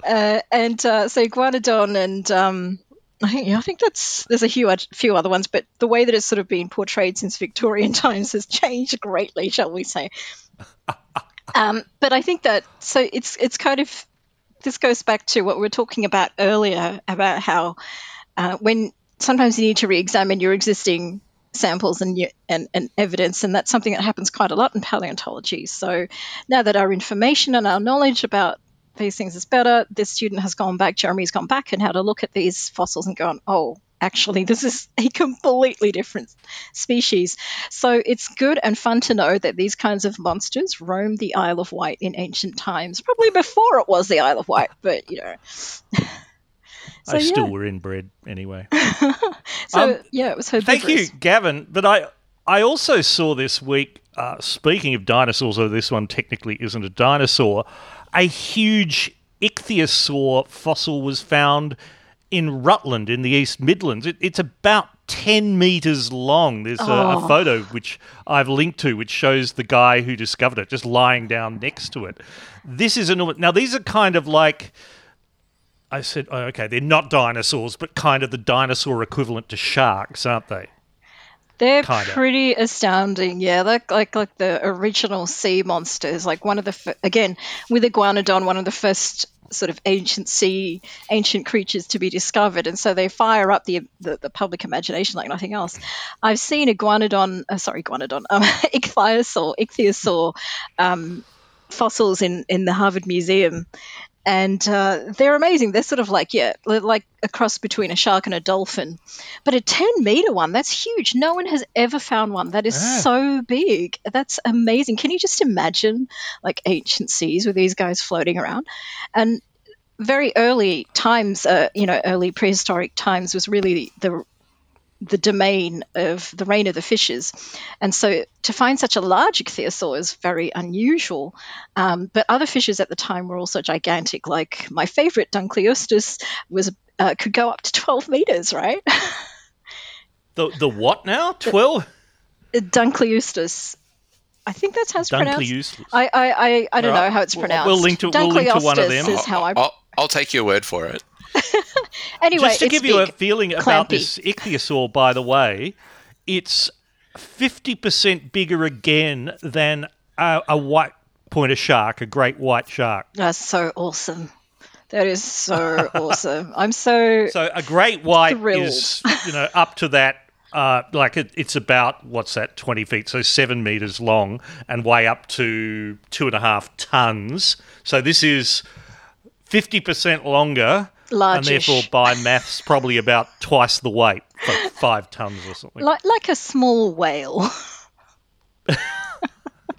uh, and uh, so Iguanodon and um, I think yeah, I think that's there's a few few other ones, but the way that it's sort of been portrayed since Victorian times has changed greatly, shall we say? um, but I think that so it's it's kind of this goes back to what we were talking about earlier about how uh, when sometimes you need to re-examine your existing samples and, and and evidence, and that's something that happens quite a lot in paleontology. So now that our information and our knowledge about these things is better, this student has gone back, Jeremy's gone back and had a look at these fossils and gone, oh, actually, this is a completely different species. So it's good and fun to know that these kinds of monsters roamed the Isle of Wight in ancient times, probably before it was the Isle of Wight, but you know. so, I still yeah. were inbred anyway. So Um, yeah, it was her. Thank you. Gavin. But I, I also saw this week. Uh, speaking of dinosaurs, though this one technically isn't a dinosaur, a huge ichthyosaur fossil was found in Rutland in the East Midlands. It, it's about ten meters long. There's a, a Oh. photo which I've linked to, which shows the guy who discovered it just lying down next to it. This is an now. These are kind of like. I said, oh, okay, they're not dinosaurs, but kind of the dinosaur equivalent to sharks, aren't they? They're Kinda. pretty astounding. Yeah, like like like the original sea monsters. Like one of the f- again with iguanodon, one of the first sort of ancient sea ancient creatures to be discovered, and so they fire up the the, the public imagination like nothing else. I've seen iguanodon, uh, sorry, iguanodon, um, ichthyosaur, ichthyosaur um, fossils in in the Harvard Museum. And uh, they're amazing. They're sort of like, yeah, like a cross between a shark and a dolphin. But a 10 meter one, that's huge. No one has ever found one that is Ah. so big. That's amazing. Can you just imagine like ancient seas with these guys floating around? And very early times, uh, you know, early prehistoric times was really the the domain of the reign of the fishes. And so to find such a large ichthyosaur is very unusual. Um, but other fishes at the time were also gigantic. Like my favorite, Dunkleosteus, was uh, could go up to 12 meters, right? The the what now? Twelve? Dunkleosteus. I think that's how it's pronounced. Dunkleosteus. I, I, I, I don't All right. know how it's We'll- pronounced. we'll link to- we'll link to one of them. is how I. I'll, I'll take your word for it. Anyway, Just to give you a feeling about Clampy. this ichthyosaur, by the way, it's fifty percent bigger again than a, a white pointer shark, a great white shark. That's so awesome. That is so awesome. I'm so So a great white Thrilled. is, you know, up to that. Uh, like it, it's about what's that, twenty feet, so seven meters long, and weigh up to two and a half tons. So this is fifty percent longer, and therefore by maths probably about twice the weight, like five tons or something. like like a small whale.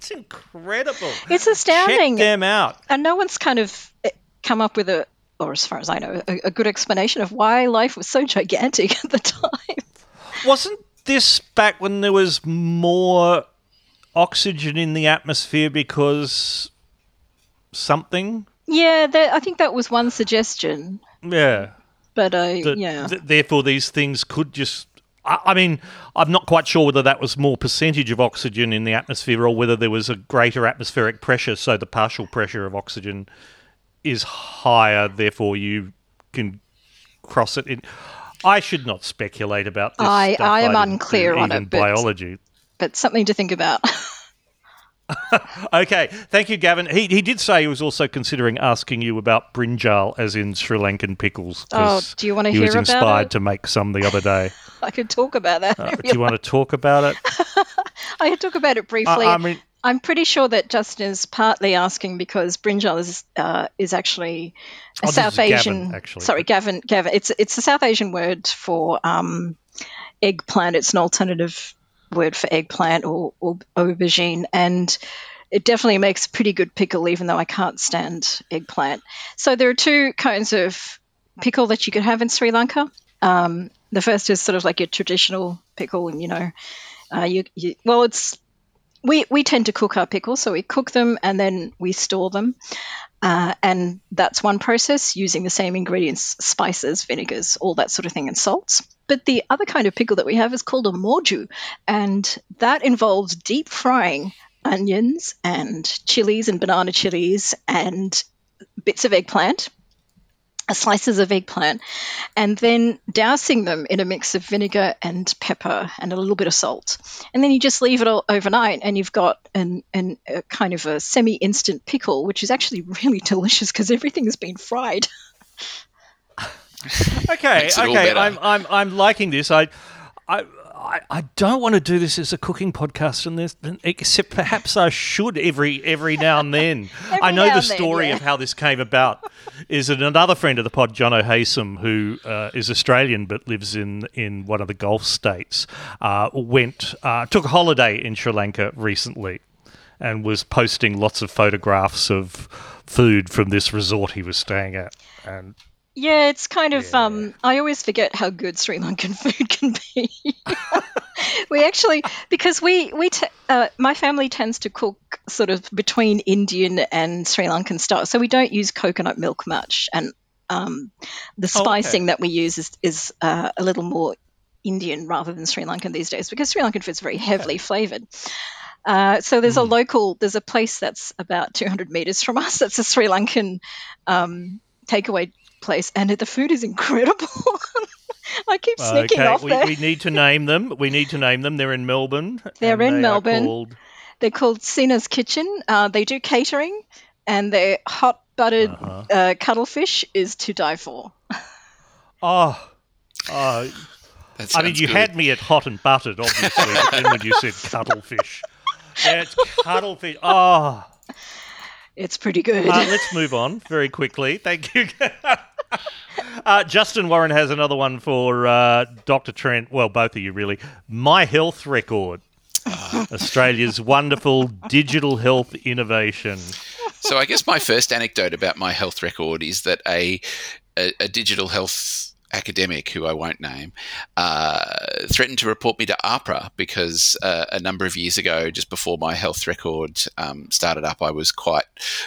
It's incredible. It's astounding. Check them out. and no one's kind of eh, come up with a, or as far as I know, a, a good explanation of why life was so gigantic at the time. Wasn't this back when there was more oxygen in the atmosphere because something? Yeah, that, I think that was one suggestion, Yeah. but uh, that- yeah, th- therefore, these things could just. I, I mean, I'm not quite sure whether that was more percentage of oxygen in the atmosphere or whether there was a greater atmospheric pressure, so the partial pressure of oxygen is higher, therefore you can cross it in. I should not speculate about this. I-. I am didn't unclear on it, but- biology. but something to think about. Okay, thank you, Gavin. He he did say he was also considering asking you about brinjal, as in Sri Lankan pickles. Oh, do you wanna he hear was about inspired it? to make some the other day. I could talk about that. Uh, do you want to talk about it? I could talk about it briefly. I mean- I'm pretty sure that Justin is partly asking because brinjal is uh, is actually a Oh, South is Gavin, Asian. actually. Sorry, Gavin. Gavin. It's it's a South Asian word for um, eggplant. It's an alternative word for eggplant or, or aubergine, and it definitely makes a pretty good pickle, even though I can't stand eggplant. So there are two kinds of pickle that you could have in Sri Lanka. Um, the first is sort of like your traditional pickle, and you know, uh, you, you well, it's we we tend to cook our pickles, so we cook them and then we store them, uh, and that's one process using the same ingredients, spices, vinegars, all that sort of thing, and salts. But the other kind of pickle that we have is called a moju, and that involves deep frying onions and chilies and banana chilies and bits of eggplant, slices of eggplant, and then dousing them in a mix of vinegar and pepper and a little bit of salt. And then you just leave it all overnight, and you've got an, an a kind of a semi-instant pickle, which is actually really delicious because everything's been fried. Okay, Makes it all okay. I'm, I'm, I'm liking this. I, I, I, I don't want to do this as a cooking podcast, and this, except perhaps I should every every now and then. I know the and then, story yeah. of how this came about. Is that another friend of the pod, John O'Hasem, who uh, is Australian but lives in in one of the Gulf states, uh, went uh, took a holiday in Sri Lanka recently, and was posting lots of photographs of food from this resort he was staying at, and Yeah, it's kind of. Um, I always forget how good Sri Lankan food can be. we actually, because we we t- uh, my family tends to cook sort of between Indian and Sri Lankan style, so we don't use coconut milk much, and um, the Oh, okay. spicing that we use is is uh, a little more Indian rather than Sri Lankan these days because Sri Lankan food is very heavily flavored. Uh, so there's a local, there's a place that's about 200 meters from us. That's a Sri Lankan um, takeaway place, and the food is incredible. I keep sneaking okay, off we, there. we need to name them. We need to name them. They're in Melbourne. They're in they Melbourne. called- They're called Sina's Kitchen. Uh, they do catering, and their hot buttered Uh-huh. uh cuttlefish is to die for. oh, oh, That I mean, you good. had me at hot and buttered, obviously. but then when you said cuttlefish, yeah, it's cuttlefish. Oh, It's pretty good. uh, let's move on very quickly. Thank you. uh, Justin Warren has another one for uh, Dr. Trent. Well, both of you, really. My health record. Australia's wonderful digital health innovation. So I guess my first anecdote about my health record is that a a, a digital health academic who I won't name uh, threatened to report me to AHPRA because uh, a number of years ago, just before my health record um, started up, I was quite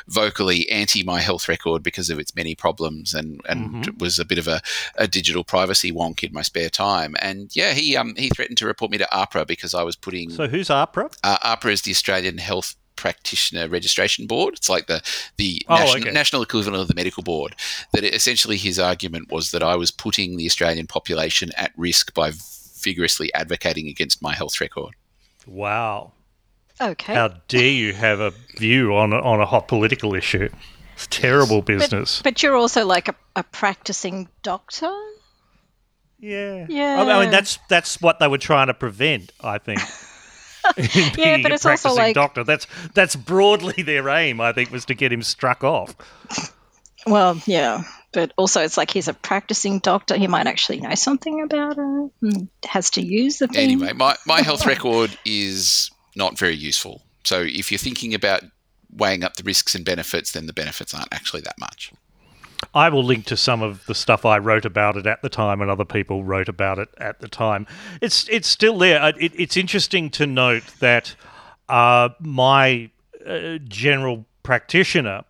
vocally anti my health record because of its many problems and, and was a bit of a, a digital privacy wonk in my spare time. And yeah, he um, he threatened to report me to AHPRA because I was putting So, who's AHPRA? uh, AHPRA is the Australian Health Practitioner Registration Board. It's like the the Oh, national, okay. national equivalent of the medical board. That it, essentially his argument was that I was putting the Australian population at risk by vigorously advocating against my health record. Wow. okay. How dare you have a view on a, on a hot political issue? It's terrible business. But you're also like a, a practicing doctor. yeah, Yeah. I mean, that's that's what they were trying to prevent. I think. In being but it's also like- doctor. That's that's broadly their aim. I think was to get him struck off. Well, yeah, but also it's like he's a practicing doctor. He might actually know something about it. and Has to use the thing. Anyway, my, my health record is not very useful. So if you're thinking about weighing up the risks and benefits, then the benefits aren't actually that much. I will link to some of the stuff I wrote about it at the time, and other people wrote about it at the time. It's it's still there. Uh, It, it's interesting to note that uh, my uh, general practitioner.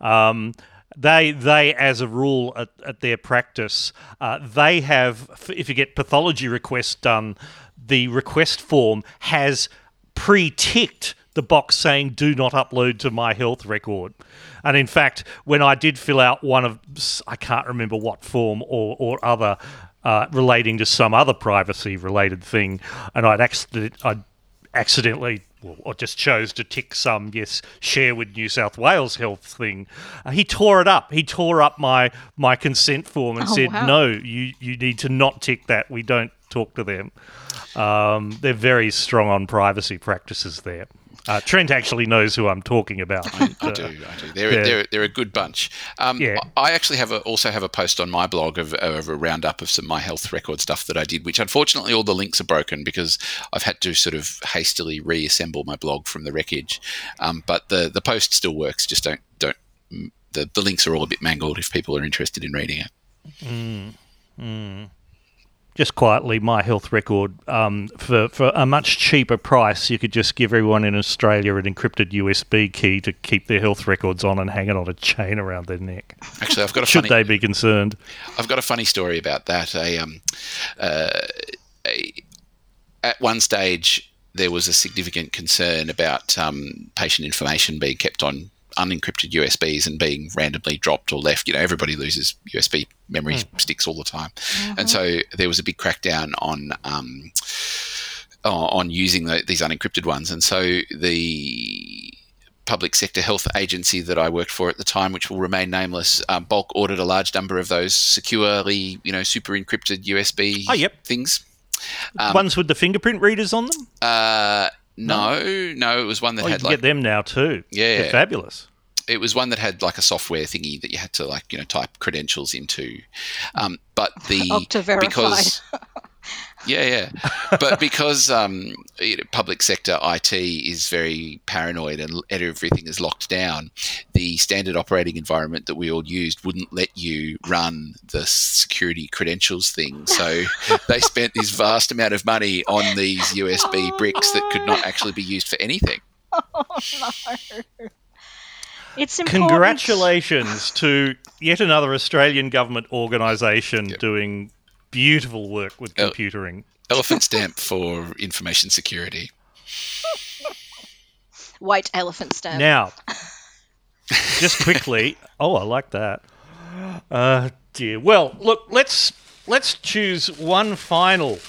Um, they, they, as a rule, at, at their practice, uh, they have. If you get pathology requests done, the request form has pre-ticked the box saying "Do not upload to my health record." And in fact, when I did fill out one of, I can't remember what form or or other uh, relating to some other privacy-related thing, and I'd accident, I'd accidentally. Well, I just chose to tick some yes share with New South Wales health thing. Uh, he tore it up. He tore up my my consent form and Oh, said, wow. "No, you you need to not tick that. We don't talk to them." Um, they're very strong on privacy practices there. Uh, Trent actually knows who I'm talking about. I Uh, do, I do. They're, yeah. they're, they're a good bunch. Um, Yeah. I actually have a, also have a post on my blog of, of a roundup of some my health record stuff that I did, which unfortunately all the links are broken because I've had to sort of hastily reassemble my blog from the wreckage. Um, but the the post still works. Just don't don't. mm, The, the links are all a bit mangled if people are interested in reading it. Just quietly, my health record um, for for a much cheaper price, you could just give everyone in Australia an encrypted USB key to keep their health records on and hang it on a chain around their neck. Actually, I've got a Should funny, they be concerned? I've got a funny story about that. A, um, uh, a, at one stage, there was a significant concern about um, patient information being kept on unencrypted USBs and being randomly dropped or left. You know, everybody loses USB memory sticks all the time, and so there was a big crackdown on. Um, on using the, these unencrypted ones, and so the public sector health agency that I worked for at the time, which will remain nameless, um, bulk ordered a large number of those securely, you know, super encrypted USB Oh, yep. things. Ones with the fingerprint readers on them. Uh, no, no, it was one that Oh, you had can like get them now too. Yeah. They're fabulous. it was one that had like a software thingy that you had to like you know type credentials into. Um, but the Okta because yeah, yeah, but because um, you know, public sector IT is very paranoid and everything is locked down, the standard operating environment that we all used wouldn't let you run the security credentials thing. So they spent this vast amount of money on these USB bricks that could not actually be used for anything. Oh, no. It's important. Congratulations to yet another Australian government organisation doing beautiful work with computering. Elephant stamp for information security. White elephant stamp. Now, just quickly. Oh, I like that. Uh, dear. Well, look. Let's let's choose one final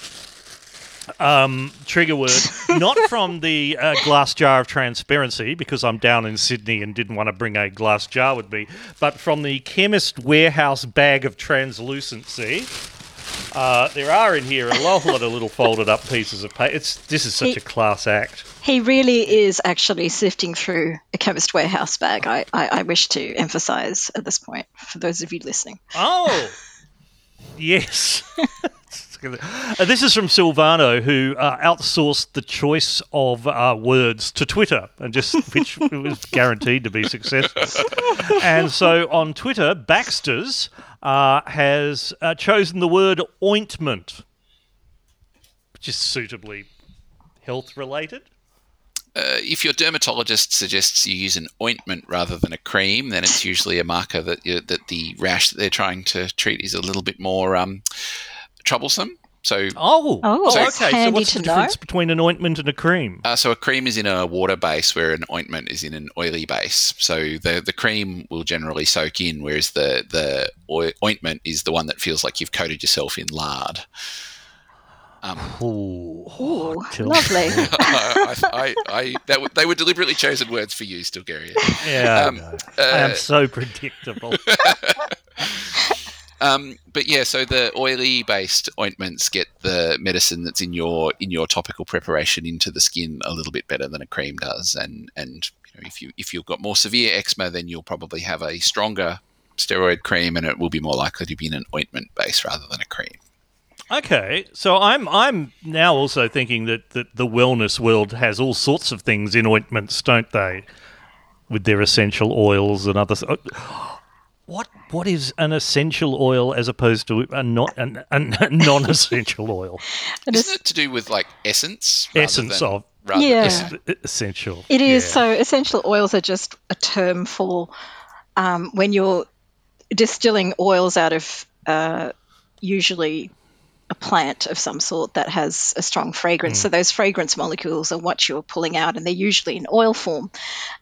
um, trigger word, not from the uh, glass jar of transparency, because I'm down in Sydney and didn't want to bring a glass jar with me, but from the chemist warehouse bag of translucency. Uh, there are in here a lot of little folded up pieces of paper. It's this is such a class act. He really is actually sifting through a chemist warehouse bag. I, I, I wish to emphasize at this point for those of you listening. Oh, yes. Uh, this is from Silvano, who uh, outsourced the choice of uh, words to Twitter, and just which was guaranteed to be successful. and so on Twitter, Baxter's uh, has uh, chosen the word ointment, which is suitably health related. Uh, if your dermatologist suggests you use an ointment rather than a cream, then it's usually a marker that you, that the rash that they're trying to treat is a little bit more um, troublesome. So, Oh, Oh, that's okay. So what's to the know. difference between an ointment and a cream? uh, so a cream is in a water base, where an ointment is in an oily base. So the the cream will generally soak in, whereas the the oi- ointment is the one that feels like you've coated yourself in lard. Ooh. Ooh, Jill. lovely. I, I, I, that w- they were deliberately chosen words for you, Stilgherrian. Yeah, I Um, know. I am so predictable. Um, but yeah, so the oily based ointments get the medicine that's in your in your topical preparation into the skin a little bit better than a cream does, and and you know, if you if you've got more severe eczema, then you'll probably have a stronger steroid cream, and it will be more likely to be in an ointment base rather than a cream. Okay, so I'm I'm now also thinking that, that the wellness world has all sorts of things in ointments, don't they? With their essential oils and other. Th- What what is an essential oil as opposed to a not an, a non-essential oil? And Isn't it to do with like essence? Essence than- of. Yeah. Es- essential. it is. Yeah. So essential oils are just a term for um, when you're distilling oils out of uh, usually a plant of some sort that has a strong fragrance. So those fragrance molecules are what you're pulling out, and they're usually in oil form.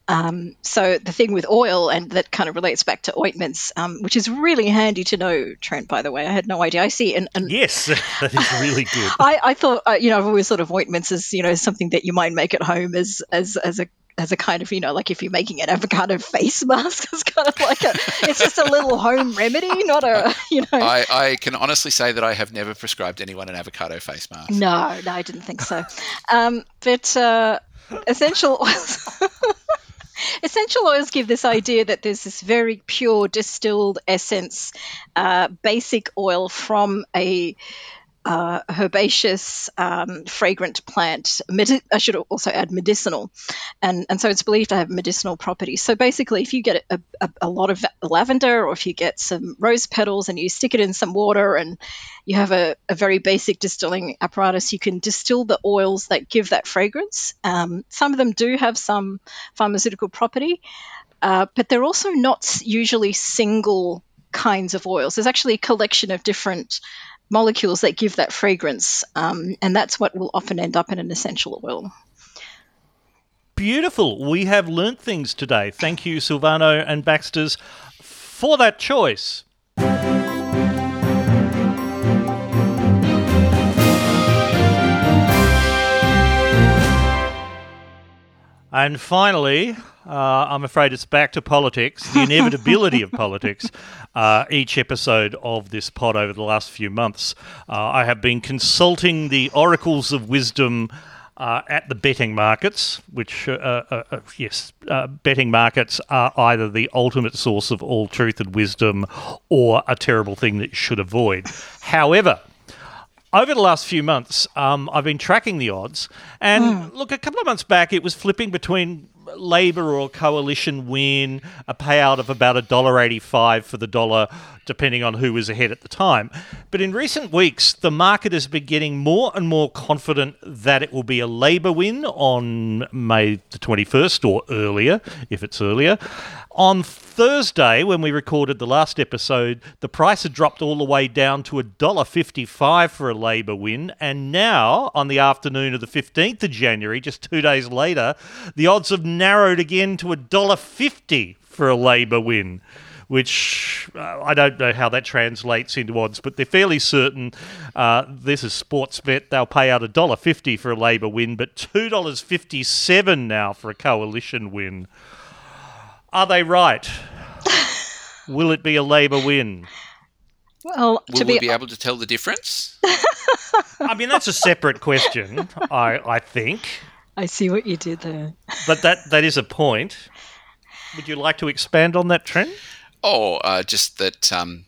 Um, so the thing with oil, and that kind of relates back to ointments, um, which is really handy to know, Trent. By the way, I had no idea. I see an, an Yes, that is really good. I, I thought, uh, you know, I've always thought of ointments as, you know, something that you might make at home as, as, as a, as a kind of, you know, like if you're making an avocado face mask, it's kind of like a, it's just a little home remedy, not a, you know. I, I can honestly say that I have never prescribed anyone an avocado face mask. no, no, I didn't think so. Um, but uh, essential oils. Essential oils give this idea that there's this very pure distilled essence, uh, basic oil from a uh, herbaceous, um, fragrant plant. Medi- I should also add medicinal, and and so it's believed to have medicinal properties. So basically, if you get a, a, a lot of lavender, or if you get some rose petals and you stick it in some water, and you have a, a very basic distilling apparatus, you can distill the oils that give that fragrance. Um, some of them do have some pharmaceutical property, uh, but they're also not usually single kinds of oils. There's actually a collection of different molecules that give that fragrance, um, and that's what will often end up in an essential oil. Beautiful. We have learnt things today. Thank you, Silvano and Baxter's, for that choice. And finally, uh, I'm afraid it's back to politics, the inevitability of politics. Uh, each episode of this pod over the last few months, uh, I have been consulting the oracles of wisdom. Uh, at the betting markets, which, uh, uh, uh, yes, uh, betting markets are either the ultimate source of all truth and wisdom or a terrible thing that you should avoid. However, over the last few months, um, I've been tracking the odds, and look, a couple of months back, it was flipping between Labor or coalition win, a payout of about a dollar eighty-five for the dollar, depending on who was ahead at the time. But in recent weeks, the market has been getting more and more confident that it will be a Labor win on May the twenty-first or earlier, if it's earlier. On Thursday, when we recorded the last episode, the price had dropped all the way down to $1.55 for a Labor win. And now, on the afternoon of the 15th of January, just two days later, the odds have narrowed again to $1.50 for a Labor win. Which uh, I don't know how that translates into odds, but they're fairly certain. Uh, this is Sportsbet; they'll pay out a dollar fifty for a Labor win, but two dollars fifty-seven now for a coalition win. Are they right? Will it be a Labor win? Well, Will to we be, be able to tell the difference? I mean, that's a separate question, I, I think, I see what you did there. but that, that is a point. Would you like to expand on that Trent? Oh, uh, just that um,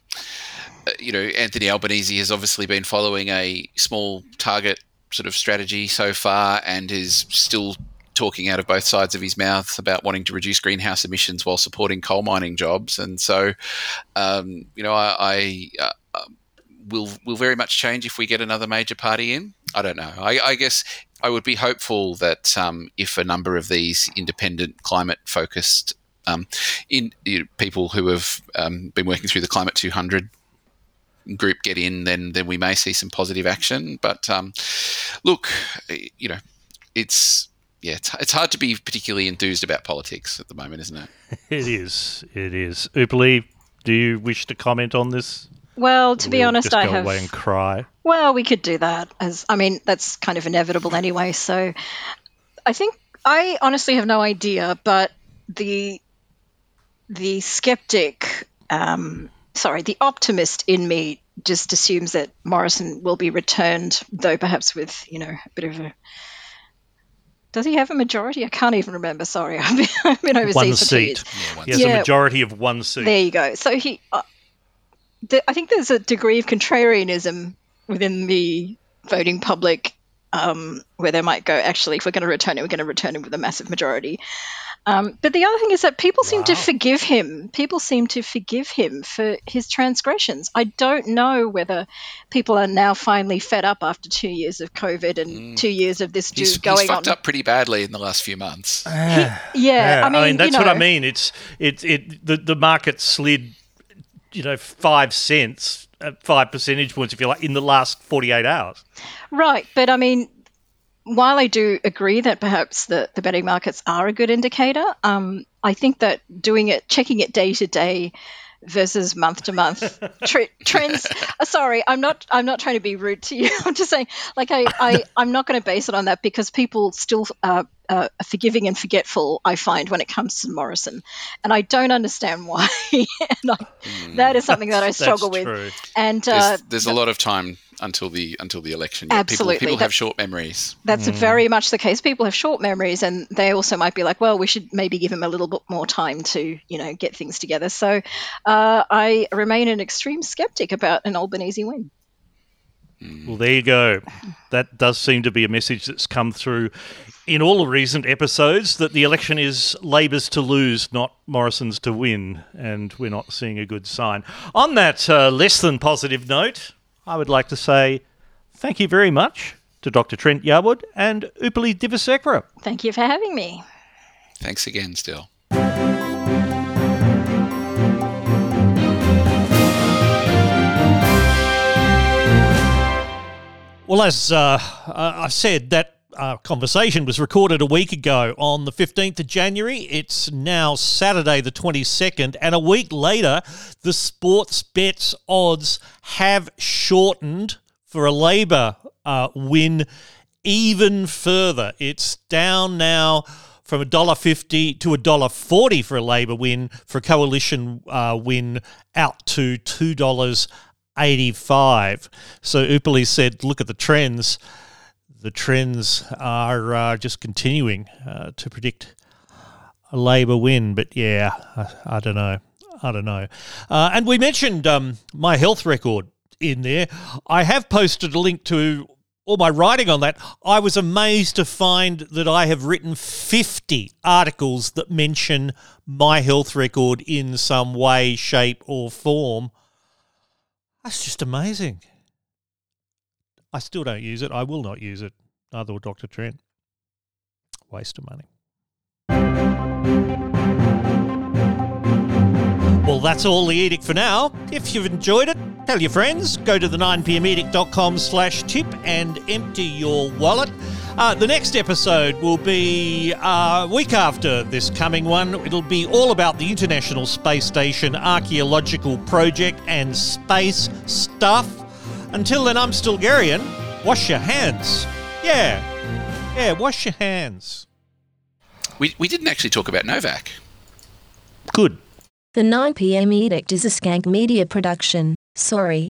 uh, you know Anthony Albanese has obviously been following a small target sort of strategy so far, and is still talking out of both sides of his mouth about wanting to reduce greenhouse emissions while supporting coal mining jobs. And so, um, you know, I, I uh, will will very much change if we get another major party in. I don't know. I, I guess I would be hopeful that um, if a number of these independent climate focused um, in you know, people who have um, been working through the Climate 200 group get in, then then we may see some positive action. But um, look, you know, it's yeah, it's, it's hard to be particularly enthused about politics at the moment, isn't it? It is. It is. Upulie, do you wish to comment on this? Well, to be We'll honest, just I go have. away and cry. Well, we could do that. As I mean, that's kind of inevitable anyway. So, I think I honestly have no idea, but the the skeptic, um, sorry, the optimist in me just assumes that Morrison will be returned, though perhaps with you know a bit of a. Does he have a majority? I can't even remember. Sorry, I've been, I've been overseas One for two seat. years. Yeah, one He has Yeah. a majority of one seat. There you go. So he, uh, th- I think there's a degree of contrarianism within the voting public um, where they might go, actually, if we're going to return it, we're going to return it with a massive majority. Um, but the other thing is that people seem to forgive him. People seem to forgive him for his transgressions. I don't know whether people are now finally fed up after two years of COVID and two years of this dude He's, he's going fucked on. up pretty badly in the last few months. Yeah, Yeah, I mean, that's you know, what I mean. It's it it the the market slid, you know, five cents, uh, five percentage points, if you like, in the last forty eight hours. Right, but I mean, while I do agree that perhaps the, the betting markets are a good indicator, um, I think that doing it, checking it day to day versus month to month trends. uh, sorry, I'm not. I'm not trying to be rude to you. I'm just saying, like, I, I I'm not going to base it on that because people still uh, uh, are forgiving and forgetful. I find when it comes to Morrison, and I don't understand why. and I, that is something that I struggle with. true. And There's, uh, there's a lot of time until the until the election. yet. Absolutely. People, people have short memories. That's very much the case. People have short memories, and they also might be like, "Well, we should maybe give him a little bit more time to, you know, get things together." So, uh, I remain an extreme skeptic about an Albanese win. Well, there you go. That does seem to be a message that's come through in all the recent episodes that the election is Labor's to lose, not Morrison's to win, and we're not seeing a good sign. On that uh, less than positive note, I would like to say thank you very much to Dr. Trent Yarwood and Upulie Divisekera. Thank you for having me. Thanks again, still. Well, as uh, I said, that uh, conversation was recorded a week ago on the 15th of January. It's now Saturday, the 22nd, and a week later, the sports bets odds have shortened for a Labor uh, win even further. It's down now from $1.50 to $1.40 for a Labor win, for a coalition uh, win out to $2 85. So Upulie said, look at the trends. The trends are uh, just continuing uh, to predict a Labor win. But yeah, I, I don't know. I don't know. Uh, and we mentioned um, my health record in there. I have posted a link to all my writing on that. I was amazed to find that I have written 50 articles that mention my health record in some way, shape, or form. That's just amazing. I still don't use it. I will not use it. Neither will Dr. Trent. Waste of money. Well, that's all the edict for now. If you've enjoyed it, tell your friends. Go to the 9pmedict.com slash tip and empty your wallet. Uh, the next episode will be a week after this coming one. It'll be all about the International Space Station archaeological project and space stuff. Until then, I'm still Stilgherrian. Wash your hands. Yeah. Yeah, wash your hands. We, we didn't actually talk about Novak. Good. The 9pm edict is a skank media production. Sorry.